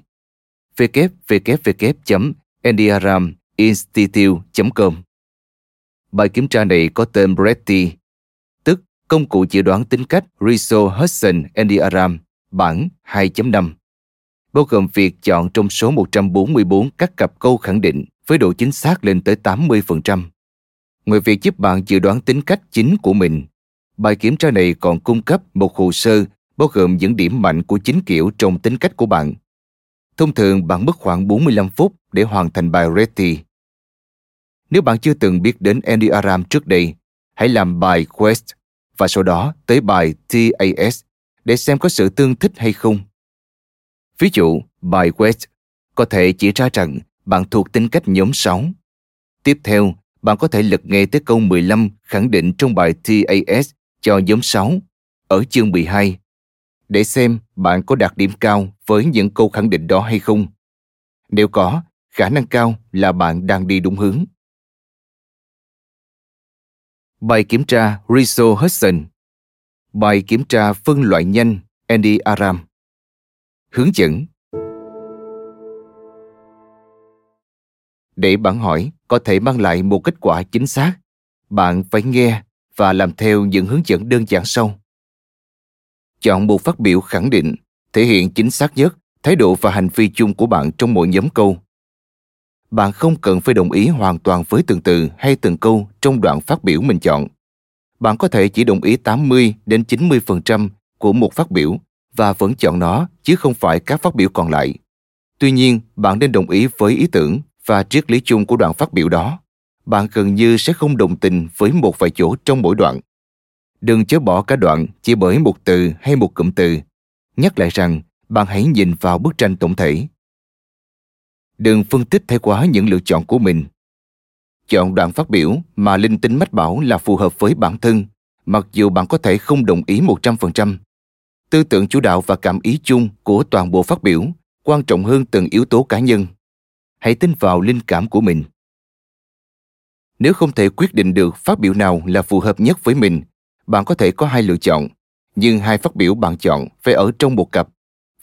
www.enneagraminstitute.com. Bài kiểm tra này có tên Bretty, tức công cụ dự đoán tính cách Riso Hudson Enneagram bản 2.5, bao gồm việc chọn trong số 144 các cặp câu khẳng định với độ chính xác lên tới 80%. Ngoài việc giúp bạn dự đoán tính cách chính của mình, bài kiểm tra này còn cung cấp một hồ sơ bao gồm những điểm mạnh của chính kiểu trong tính cách của bạn. Thông thường bạn mất khoảng 45 phút để hoàn thành bài Reti. Nếu bạn chưa từng biết đến Enneagram trước đây, hãy làm bài Quest và sau đó tới bài TAS để xem có sự tương thích hay không. Ví dụ, bài Quest có thể chỉ ra rằng bạn thuộc tính cách nhóm 6. Tiếp theo, bạn có thể lật nghe tới câu 15 khẳng định trong bài TAS cho nhóm 6 ở chương 12 để xem bạn có đạt điểm cao với những câu khẳng định đó hay không. Nếu có, khả năng cao là bạn đang đi đúng hướng. Bài kiểm tra Riso Hudson Bài kiểm tra phân loại nhanh Andy Aram Hướng dẫn Để bạn hỏi có thể mang lại một kết quả chính xác, bạn phải nghe và làm theo những hướng dẫn đơn giản sau. Chọn một phát biểu khẳng định, thể hiện chính xác nhất thái độ và hành vi chung của bạn trong mỗi nhóm câu. Bạn không cần phải đồng ý hoàn toàn với từng từ hay từng câu trong đoạn phát biểu mình chọn. Bạn có thể chỉ đồng ý 80 đến 90% của một phát biểu và vẫn chọn nó chứ không phải các phát biểu còn lại. Tuy nhiên, bạn nên đồng ý với ý tưởng và triết lý chung của đoạn phát biểu đó. Bạn gần như sẽ không đồng tình với một vài chỗ trong mỗi đoạn. Đừng chớ bỏ cả đoạn chỉ bởi một từ hay một cụm từ. Nhắc lại rằng bạn hãy nhìn vào bức tranh tổng thể. Đừng phân tích thái quá những lựa chọn của mình. Chọn đoạn phát biểu mà linh tính mách bảo là phù hợp với bản thân, mặc dù bạn có thể không đồng ý 100%. Tư tưởng chủ đạo và cảm ý chung của toàn bộ phát biểu quan trọng hơn từng yếu tố cá nhân. Hãy tin vào linh cảm của mình. Nếu không thể quyết định được phát biểu nào là phù hợp nhất với mình, bạn có thể có hai lựa chọn, nhưng hai phát biểu bạn chọn phải ở trong một cặp.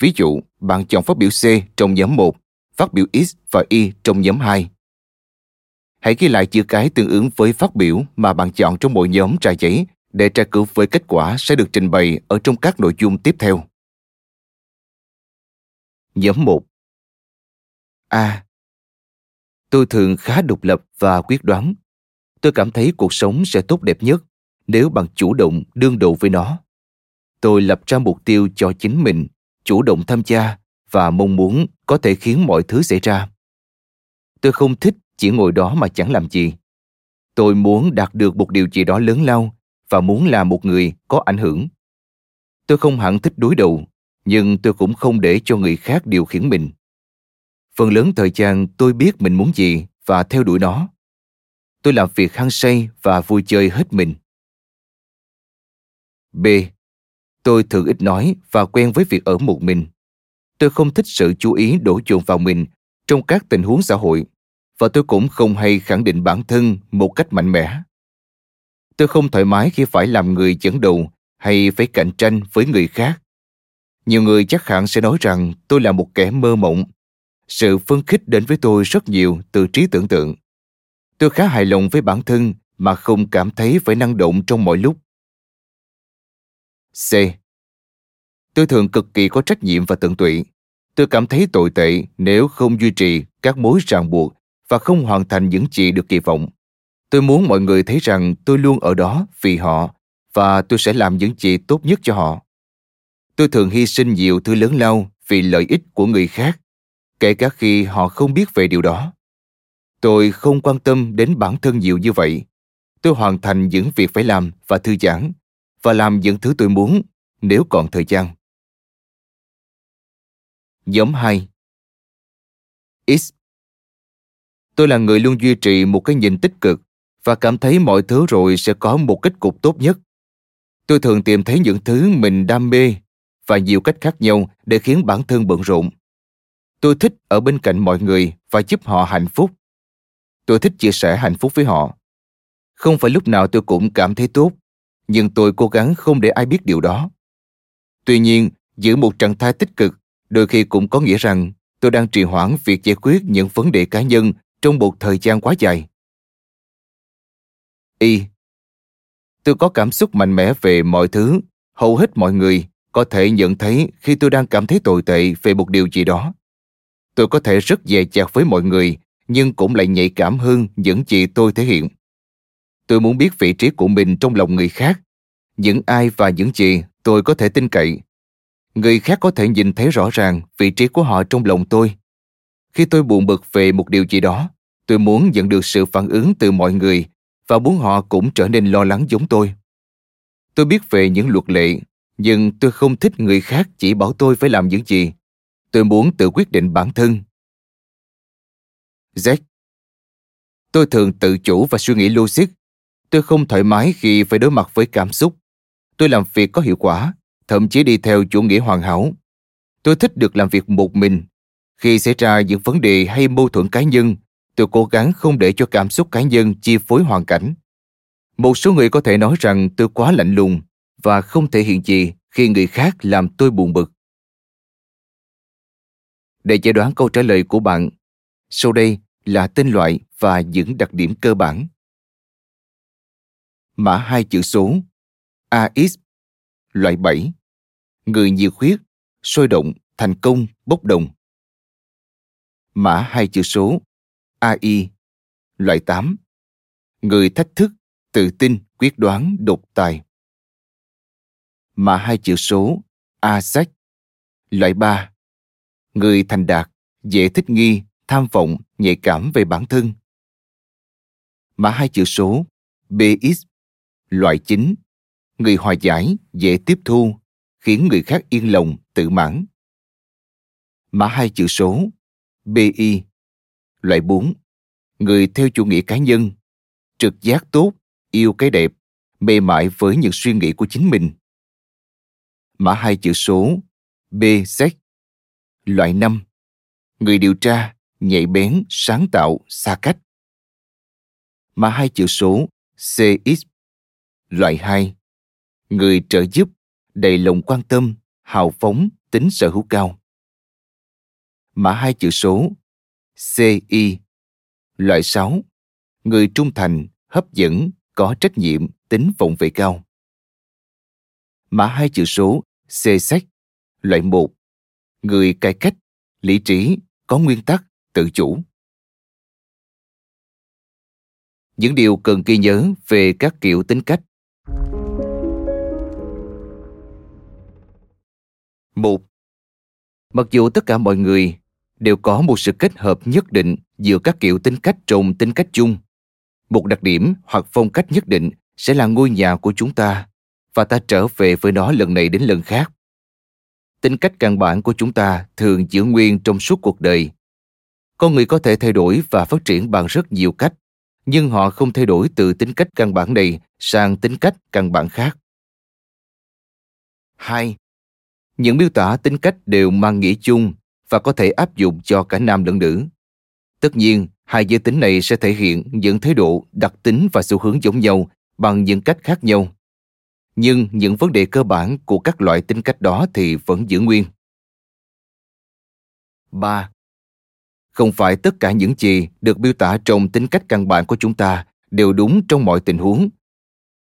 Ví dụ, bạn chọn phát biểu C trong nhóm 1, phát biểu X và Y trong nhóm 2. Hãy ghi lại chữ cái tương ứng với phát biểu mà bạn chọn trong mỗi nhóm trà giấy để tra cứu với kết quả sẽ được trình bày ở trong các nội dung tiếp theo. Nhóm 1 A. Tôi thường khá độc lập và quyết đoán. Tôi cảm thấy cuộc sống sẽ tốt đẹp nhất nếu bạn chủ động đương đầu với nó. Tôi lập ra mục tiêu cho chính mình, chủ động tham gia và mong muốn có thể khiến mọi thứ xảy ra. Tôi không thích chỉ ngồi đó mà chẳng làm gì. Tôi muốn đạt được một điều gì đó lớn lao và muốn là một người có ảnh hưởng. Tôi không hẳn thích đối đầu, nhưng tôi cũng không để cho người khác điều khiển mình. Phần lớn thời gian tôi biết mình muốn gì và theo đuổi nó. Tôi làm việc hăng say và vui chơi hết mình. B. Tôi thường ít nói và quen với việc ở một mình. Tôi không thích sự chú ý đổ dồn vào mình trong các tình huống xã hội và tôi cũng không hay khẳng định bản thân một cách mạnh mẽ. Tôi không thoải mái khi phải làm người dẫn đầu hay phải cạnh tranh với người khác. Nhiều người chắc hẳn sẽ nói rằng tôi là một kẻ mơ mộng. Sự phân khích đến với tôi rất nhiều từ trí tưởng tượng. Tôi khá hài lòng với bản thân mà không cảm thấy phải năng động trong mọi lúc. C. Tôi thường cực kỳ có trách nhiệm và tận tụy. Tôi cảm thấy tồi tệ nếu không duy trì các mối ràng buộc và không hoàn thành những gì được kỳ vọng. Tôi muốn mọi người thấy rằng tôi luôn ở đó vì họ và tôi sẽ làm những gì tốt nhất cho họ. Tôi thường hy sinh nhiều thứ lớn lao vì lợi ích của người khác, kể cả khi họ không biết về điều đó. Tôi không quan tâm đến bản thân nhiều như vậy. Tôi hoàn thành những việc phải làm và thư giãn, và làm những thứ tôi muốn, nếu còn thời gian. Nhóm 2 X Tôi là người luôn duy trì một cái nhìn tích cực và cảm thấy mọi thứ rồi sẽ có một kết cục tốt nhất. Tôi thường tìm thấy những thứ mình đam mê và nhiều cách khác nhau để khiến bản thân bận rộn. Tôi thích ở bên cạnh mọi người và giúp họ hạnh phúc. Tôi thích chia sẻ hạnh phúc với họ. Không phải lúc nào tôi cũng cảm thấy tốt, nhưng tôi cố gắng không để ai biết điều đó. Tuy nhiên, giữ một trạng thái tích cực đôi khi cũng có nghĩa rằng tôi đang trì hoãn việc giải quyết những vấn đề cá nhân trong một thời gian quá dài. Y Tôi có cảm xúc mạnh mẽ về mọi thứ, hầu hết mọi người có thể nhận thấy khi tôi đang cảm thấy tồi tệ về một điều gì đó. Tôi có thể rất dè chặt với mọi người, nhưng cũng lại nhạy cảm hơn những gì tôi thể hiện. Tôi muốn biết vị trí của mình trong lòng người khác, những ai và những gì tôi có thể tin cậy. Người khác có thể nhìn thấy rõ ràng vị trí của họ trong lòng tôi. Khi tôi buồn bực về một điều gì đó, tôi muốn nhận được sự phản ứng từ mọi người và muốn họ cũng trở nên lo lắng giống tôi. Tôi biết về những luật lệ, nhưng tôi không thích người khác chỉ bảo tôi phải làm những gì. Tôi muốn tự quyết định bản thân. Z Tôi thường tự chủ và suy nghĩ logic. Tôi không thoải mái khi phải đối mặt với cảm xúc. Tôi làm việc có hiệu quả, thậm chí đi theo chủ nghĩa hoàn hảo. Tôi thích được làm việc một mình. Khi xảy ra những vấn đề hay mâu thuẫn cá nhân, tôi cố gắng không để cho cảm xúc cá nhân chi phối hoàn cảnh. Một số người có thể nói rằng tôi quá lạnh lùng và không thể hiện gì khi người khác làm tôi buồn bực. Để giải đoán câu trả lời của bạn, sau đây là tên loại và những đặc điểm cơ bản. Mã hai chữ số. AX loại 7 Người nhiệt huyết, sôi động, thành công, bốc đồng. Mã hai chữ số. AI Loại 8 Người thách thức, tự tin, quyết đoán, độc tài. Mã hai chữ số. A sách. Loại 3 Người thành đạt, dễ thích nghi, tham vọng, nhạy cảm về bản thân. Mã hai chữ số BX Loại chính Người hòa giải, dễ tiếp thu, khiến người khác yên lòng, tự mãn. Mã hai chữ số BI Loại 4 Người theo chủ nghĩa cá nhân, trực giác tốt, yêu cái đẹp, mê mải với những suy nghĩ của chính mình. Mã hai chữ số BZ, Loại 5 Người điều tra, nhạy bén, sáng tạo, xa cách. Mã hai chữ số CX Loại 2 Người trợ giúp, đầy lòng quan tâm, hào phóng, tính sở hữu cao. Mã hai chữ số CI Loại 6 người trung thành, hấp dẫn, có trách nhiệm, tính vọng về cao. Mã hai chữ số C sách Loại 1 Người cải cách, lý trí, có nguyên tắc, tự chủ. Những điều cần ghi nhớ về các kiểu tính cách. Một, Mặc dù tất cả mọi người đều có một sự kết hợp nhất định giữa các kiểu tính cách trong tính cách chung, một đặc điểm hoặc phong cách nhất định sẽ là ngôi nhà của chúng ta và ta trở về với nó lần này đến lần khác. Tính cách căn bản của chúng ta thường giữ nguyên trong suốt cuộc đời. Con người có thể thay đổi và phát triển bằng rất nhiều cách, nhưng họ không thay đổi từ tính cách căn bản này sang tính cách căn bản khác. 2. Những miêu tả tính cách đều mang nghĩa chung và có thể áp dụng cho cả nam lẫn nữ. Tất nhiên, hai giới tính này sẽ thể hiện những thái độ, đặc tính và xu hướng giống nhau bằng những cách khác nhau. Nhưng những vấn đề cơ bản của các loại tính cách đó thì vẫn giữ nguyên. 3. Không phải tất cả những gì được miêu tả trong tính cách căn bản của chúng ta đều đúng trong mọi tình huống.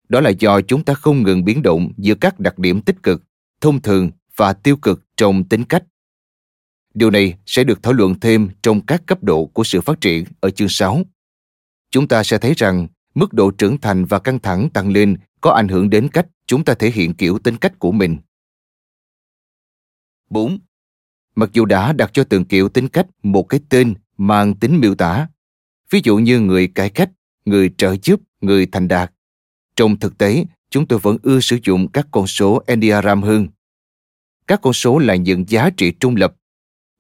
Đó là do chúng ta không ngừng biến động giữa các đặc điểm tích cực, thông thường và tiêu cực trong tính cách. Điều này sẽ được thảo luận thêm trong các cấp độ của sự phát triển ở chương 6. Chúng ta sẽ thấy rằng mức độ trưởng thành và căng thẳng tăng lên có ảnh hưởng đến cách chúng ta thể hiện kiểu tính cách của mình. 4. Mặc dù đã đặt cho từng kiểu tính cách một cái tên mang tính miêu tả, ví dụ như người cải cách, người trợ giúp, người thành đạt, trong thực tế, chúng tôi vẫn ưa sử dụng các con số Enneagram hơn. Các con số là những giá trị trung lập.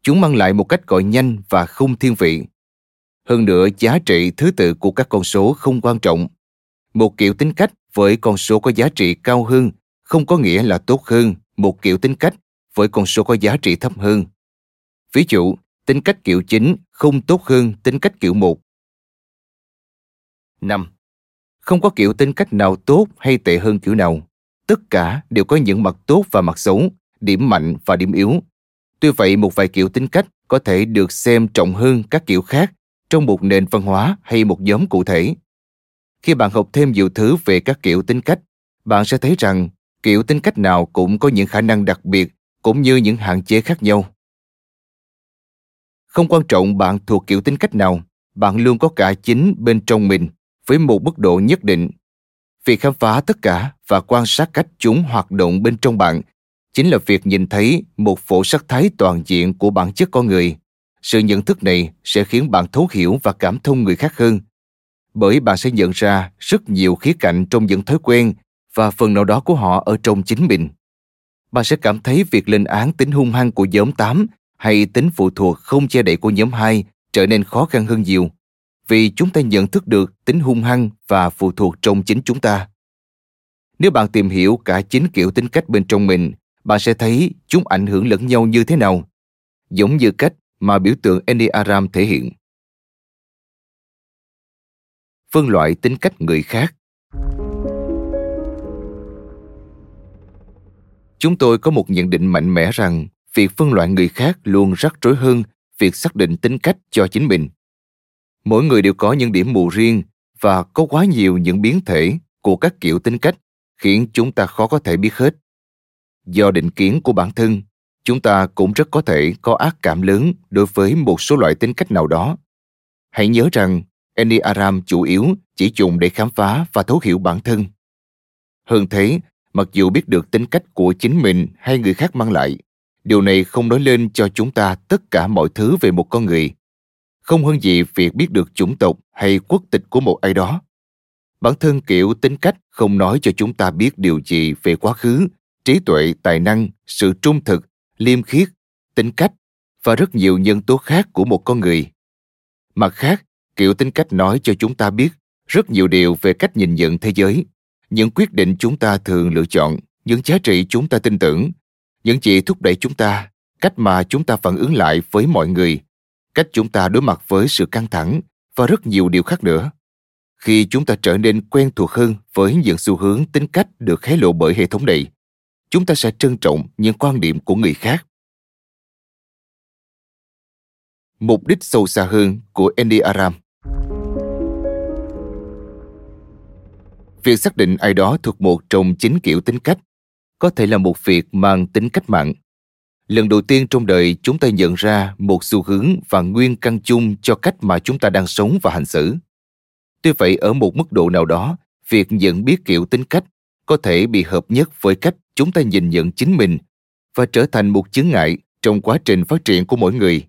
Chúng mang lại một cách gọi nhanh và không thiên vị. Hơn nữa, giá trị thứ tự của các con số không quan trọng. Một kiểu tính cách với con số có giá trị cao hơn không có nghĩa là tốt hơn một kiểu tính cách với con số có giá trị thấp hơn. Ví dụ, tính cách kiểu chính không tốt hơn tính cách kiểu một. 5. Không có kiểu tính cách nào tốt hay tệ hơn kiểu nào. Tất cả đều có những mặt tốt và mặt xấu, điểm mạnh và điểm yếu. Tuy vậy, một vài kiểu tính cách có thể được xem trọng hơn các kiểu khác trong một nền văn hóa hay một nhóm cụ thể. Khi bạn học thêm nhiều thứ về các kiểu tính cách, bạn sẽ thấy rằng kiểu tính cách nào cũng có những khả năng đặc biệt cũng như những hạn chế khác nhau. Không quan trọng bạn thuộc kiểu tính cách nào, bạn luôn có cả chính bên trong mình với một mức độ nhất định. Việc khám phá tất cả và quan sát cách chúng hoạt động bên trong bạn chính là việc nhìn thấy một phổ sắc thái toàn diện của bản chất con người. Sự nhận thức này sẽ khiến bạn thấu hiểu và cảm thông người khác hơn. Bởi bạn sẽ nhận ra rất nhiều khía cạnh trong những thói quen và phần nào đó của họ ở trong chính mình. Bạn sẽ cảm thấy việc lên án tính hung hăng của nhóm 8 hay tính phụ thuộc không che đậy của nhóm 2 trở nên khó khăn hơn nhiều vì chúng ta nhận thức được tính hung hăng và phụ thuộc trong chính chúng ta. Nếu bạn tìm hiểu cả chính kiểu tính cách bên trong mình, bạn sẽ thấy chúng ảnh hưởng lẫn nhau như thế nào, giống như cách mà biểu tượng Enneagram thể hiện. Phân loại tính cách người khác Chúng tôi có một nhận định mạnh mẽ rằng việc phân loại người khác luôn rắc rối hơn việc xác định tính cách cho chính mình. Mỗi người đều có những điểm mù riêng và có quá nhiều những biến thể của các kiểu tính cách khiến chúng ta khó có thể biết hết. Do định kiến của bản thân, chúng ta cũng rất có thể có ác cảm lớn đối với một số loại tính cách nào đó. Hãy nhớ rằng, enneagram chủ yếu chỉ dùng để khám phá và thấu hiểu bản thân. Hơn thế mặc dù biết được tính cách của chính mình hay người khác mang lại điều này không nói lên cho chúng ta tất cả mọi thứ về một con người không hơn gì việc biết được chủng tộc hay quốc tịch của một ai đó. Bản thân kiểu tính cách không nói cho chúng ta biết điều gì về quá khứ, trí tuệ, tài năng, sự trung thực, liêm khiết, tính cách và rất nhiều nhân tố khác của một con người. Mặt khác, kiểu tính cách nói cho chúng ta biết rất nhiều điều về cách nhìn nhận thế giới, những quyết định chúng ta thường lựa chọn, những giá trị chúng ta tin tưởng, những gì thúc đẩy chúng ta, cách mà chúng ta phản ứng lại với mọi người cách chúng ta đối mặt với sự căng thẳng và rất nhiều điều khác nữa. Khi chúng ta trở nên quen thuộc hơn với những xu hướng tính cách được hé lộ bởi hệ thống này chúng ta sẽ trân trọng những quan điểm của người khác. Mục đích sâu xa hơn của Andy Aram. Việc xác định ai đó thuộc một trong chín kiểu tính cách có thể là một việc mang tính cách mạng. Lần đầu tiên trong đời chúng ta nhận ra một xu hướng và nguyên căn chung cho cách mà chúng ta đang sống và hành xử. Tuy vậy ở một mức độ nào đó, việc nhận biết kiểu tính cách có thể bị hợp nhất với cách chúng ta nhìn nhận chính mình và trở thành một chướng ngại trong quá trình phát triển của mỗi người.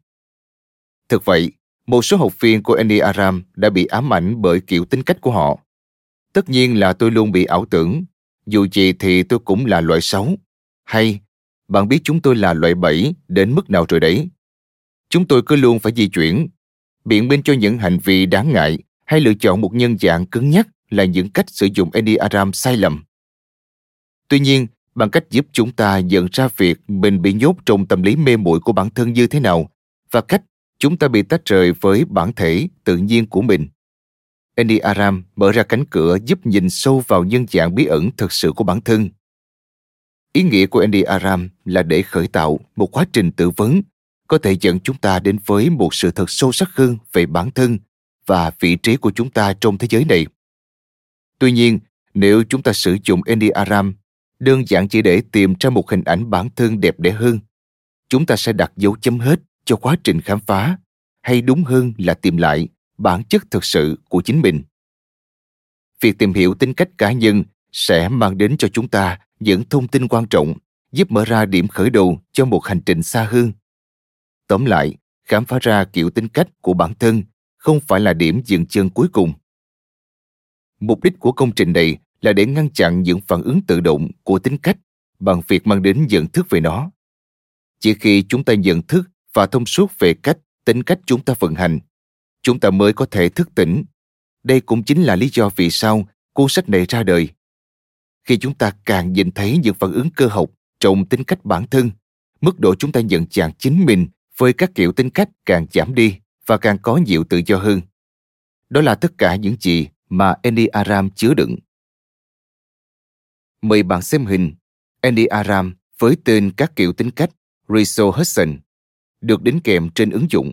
Thực vậy, một số học viên của Enneagram đã bị ám ảnh bởi kiểu tính cách của họ. Tất nhiên là tôi luôn bị ảo tưởng, dù gì thì tôi cũng là loại xấu Hay, bạn biết chúng tôi là loại bẫy đến mức nào rồi đấy. Chúng tôi cứ luôn phải di chuyển, biện minh cho những hành vi đáng ngại hay lựa chọn một nhân dạng cứng nhắc là những cách sử dụng Enneagram sai lầm. Tuy nhiên, bằng cách giúp chúng ta nhận ra việc mình bị nhốt trong tâm lý mê muội của bản thân như thế nào và cách chúng ta bị tách rời với bản thể tự nhiên của mình. Andy Aram mở ra cánh cửa giúp nhìn sâu vào nhân dạng bí ẩn thực sự của bản thân. Ý nghĩa của Andy Aram là để khởi tạo một quá trình tự vấn có thể dẫn chúng ta đến với một sự thật sâu sắc hơn về bản thân và vị trí của chúng ta trong thế giới này. Tuy nhiên, nếu chúng ta sử dụng Andy Aram đơn giản chỉ để tìm ra một hình ảnh bản thân đẹp đẽ hơn, chúng ta sẽ đặt dấu chấm hết cho quá trình khám phá, hay đúng hơn là tìm lại bản chất thực sự của chính mình. Việc tìm hiểu tính cách cá nhân sẽ mang đến cho chúng ta những thông tin quan trọng giúp mở ra điểm khởi đầu cho một hành trình xa hơn. Tóm lại, khám phá ra kiểu tính cách của bản thân không phải là điểm dừng chân cuối cùng. Mục đích của công trình này là để ngăn chặn những phản ứng tự động của tính cách bằng việc mang đến nhận thức về nó. Chỉ khi chúng ta nhận thức và thông suốt về cách tính cách chúng ta vận hành, chúng ta mới có thể thức tỉnh. Đây cũng chính là lý do vì sao cuốn sách này ra đời. Khi chúng ta càng nhìn thấy những phản ứng cơ học trong tính cách bản thân, mức độ chúng ta nhận dạng chính mình với các kiểu tính cách càng giảm đi và càng có nhiều tự do hơn. Đó là tất cả những gì mà Andy Aram chứa đựng. Mời bạn xem hình Andy Aram với tên các kiểu tính cách Riso Hudson được đính kèm trên ứng dụng.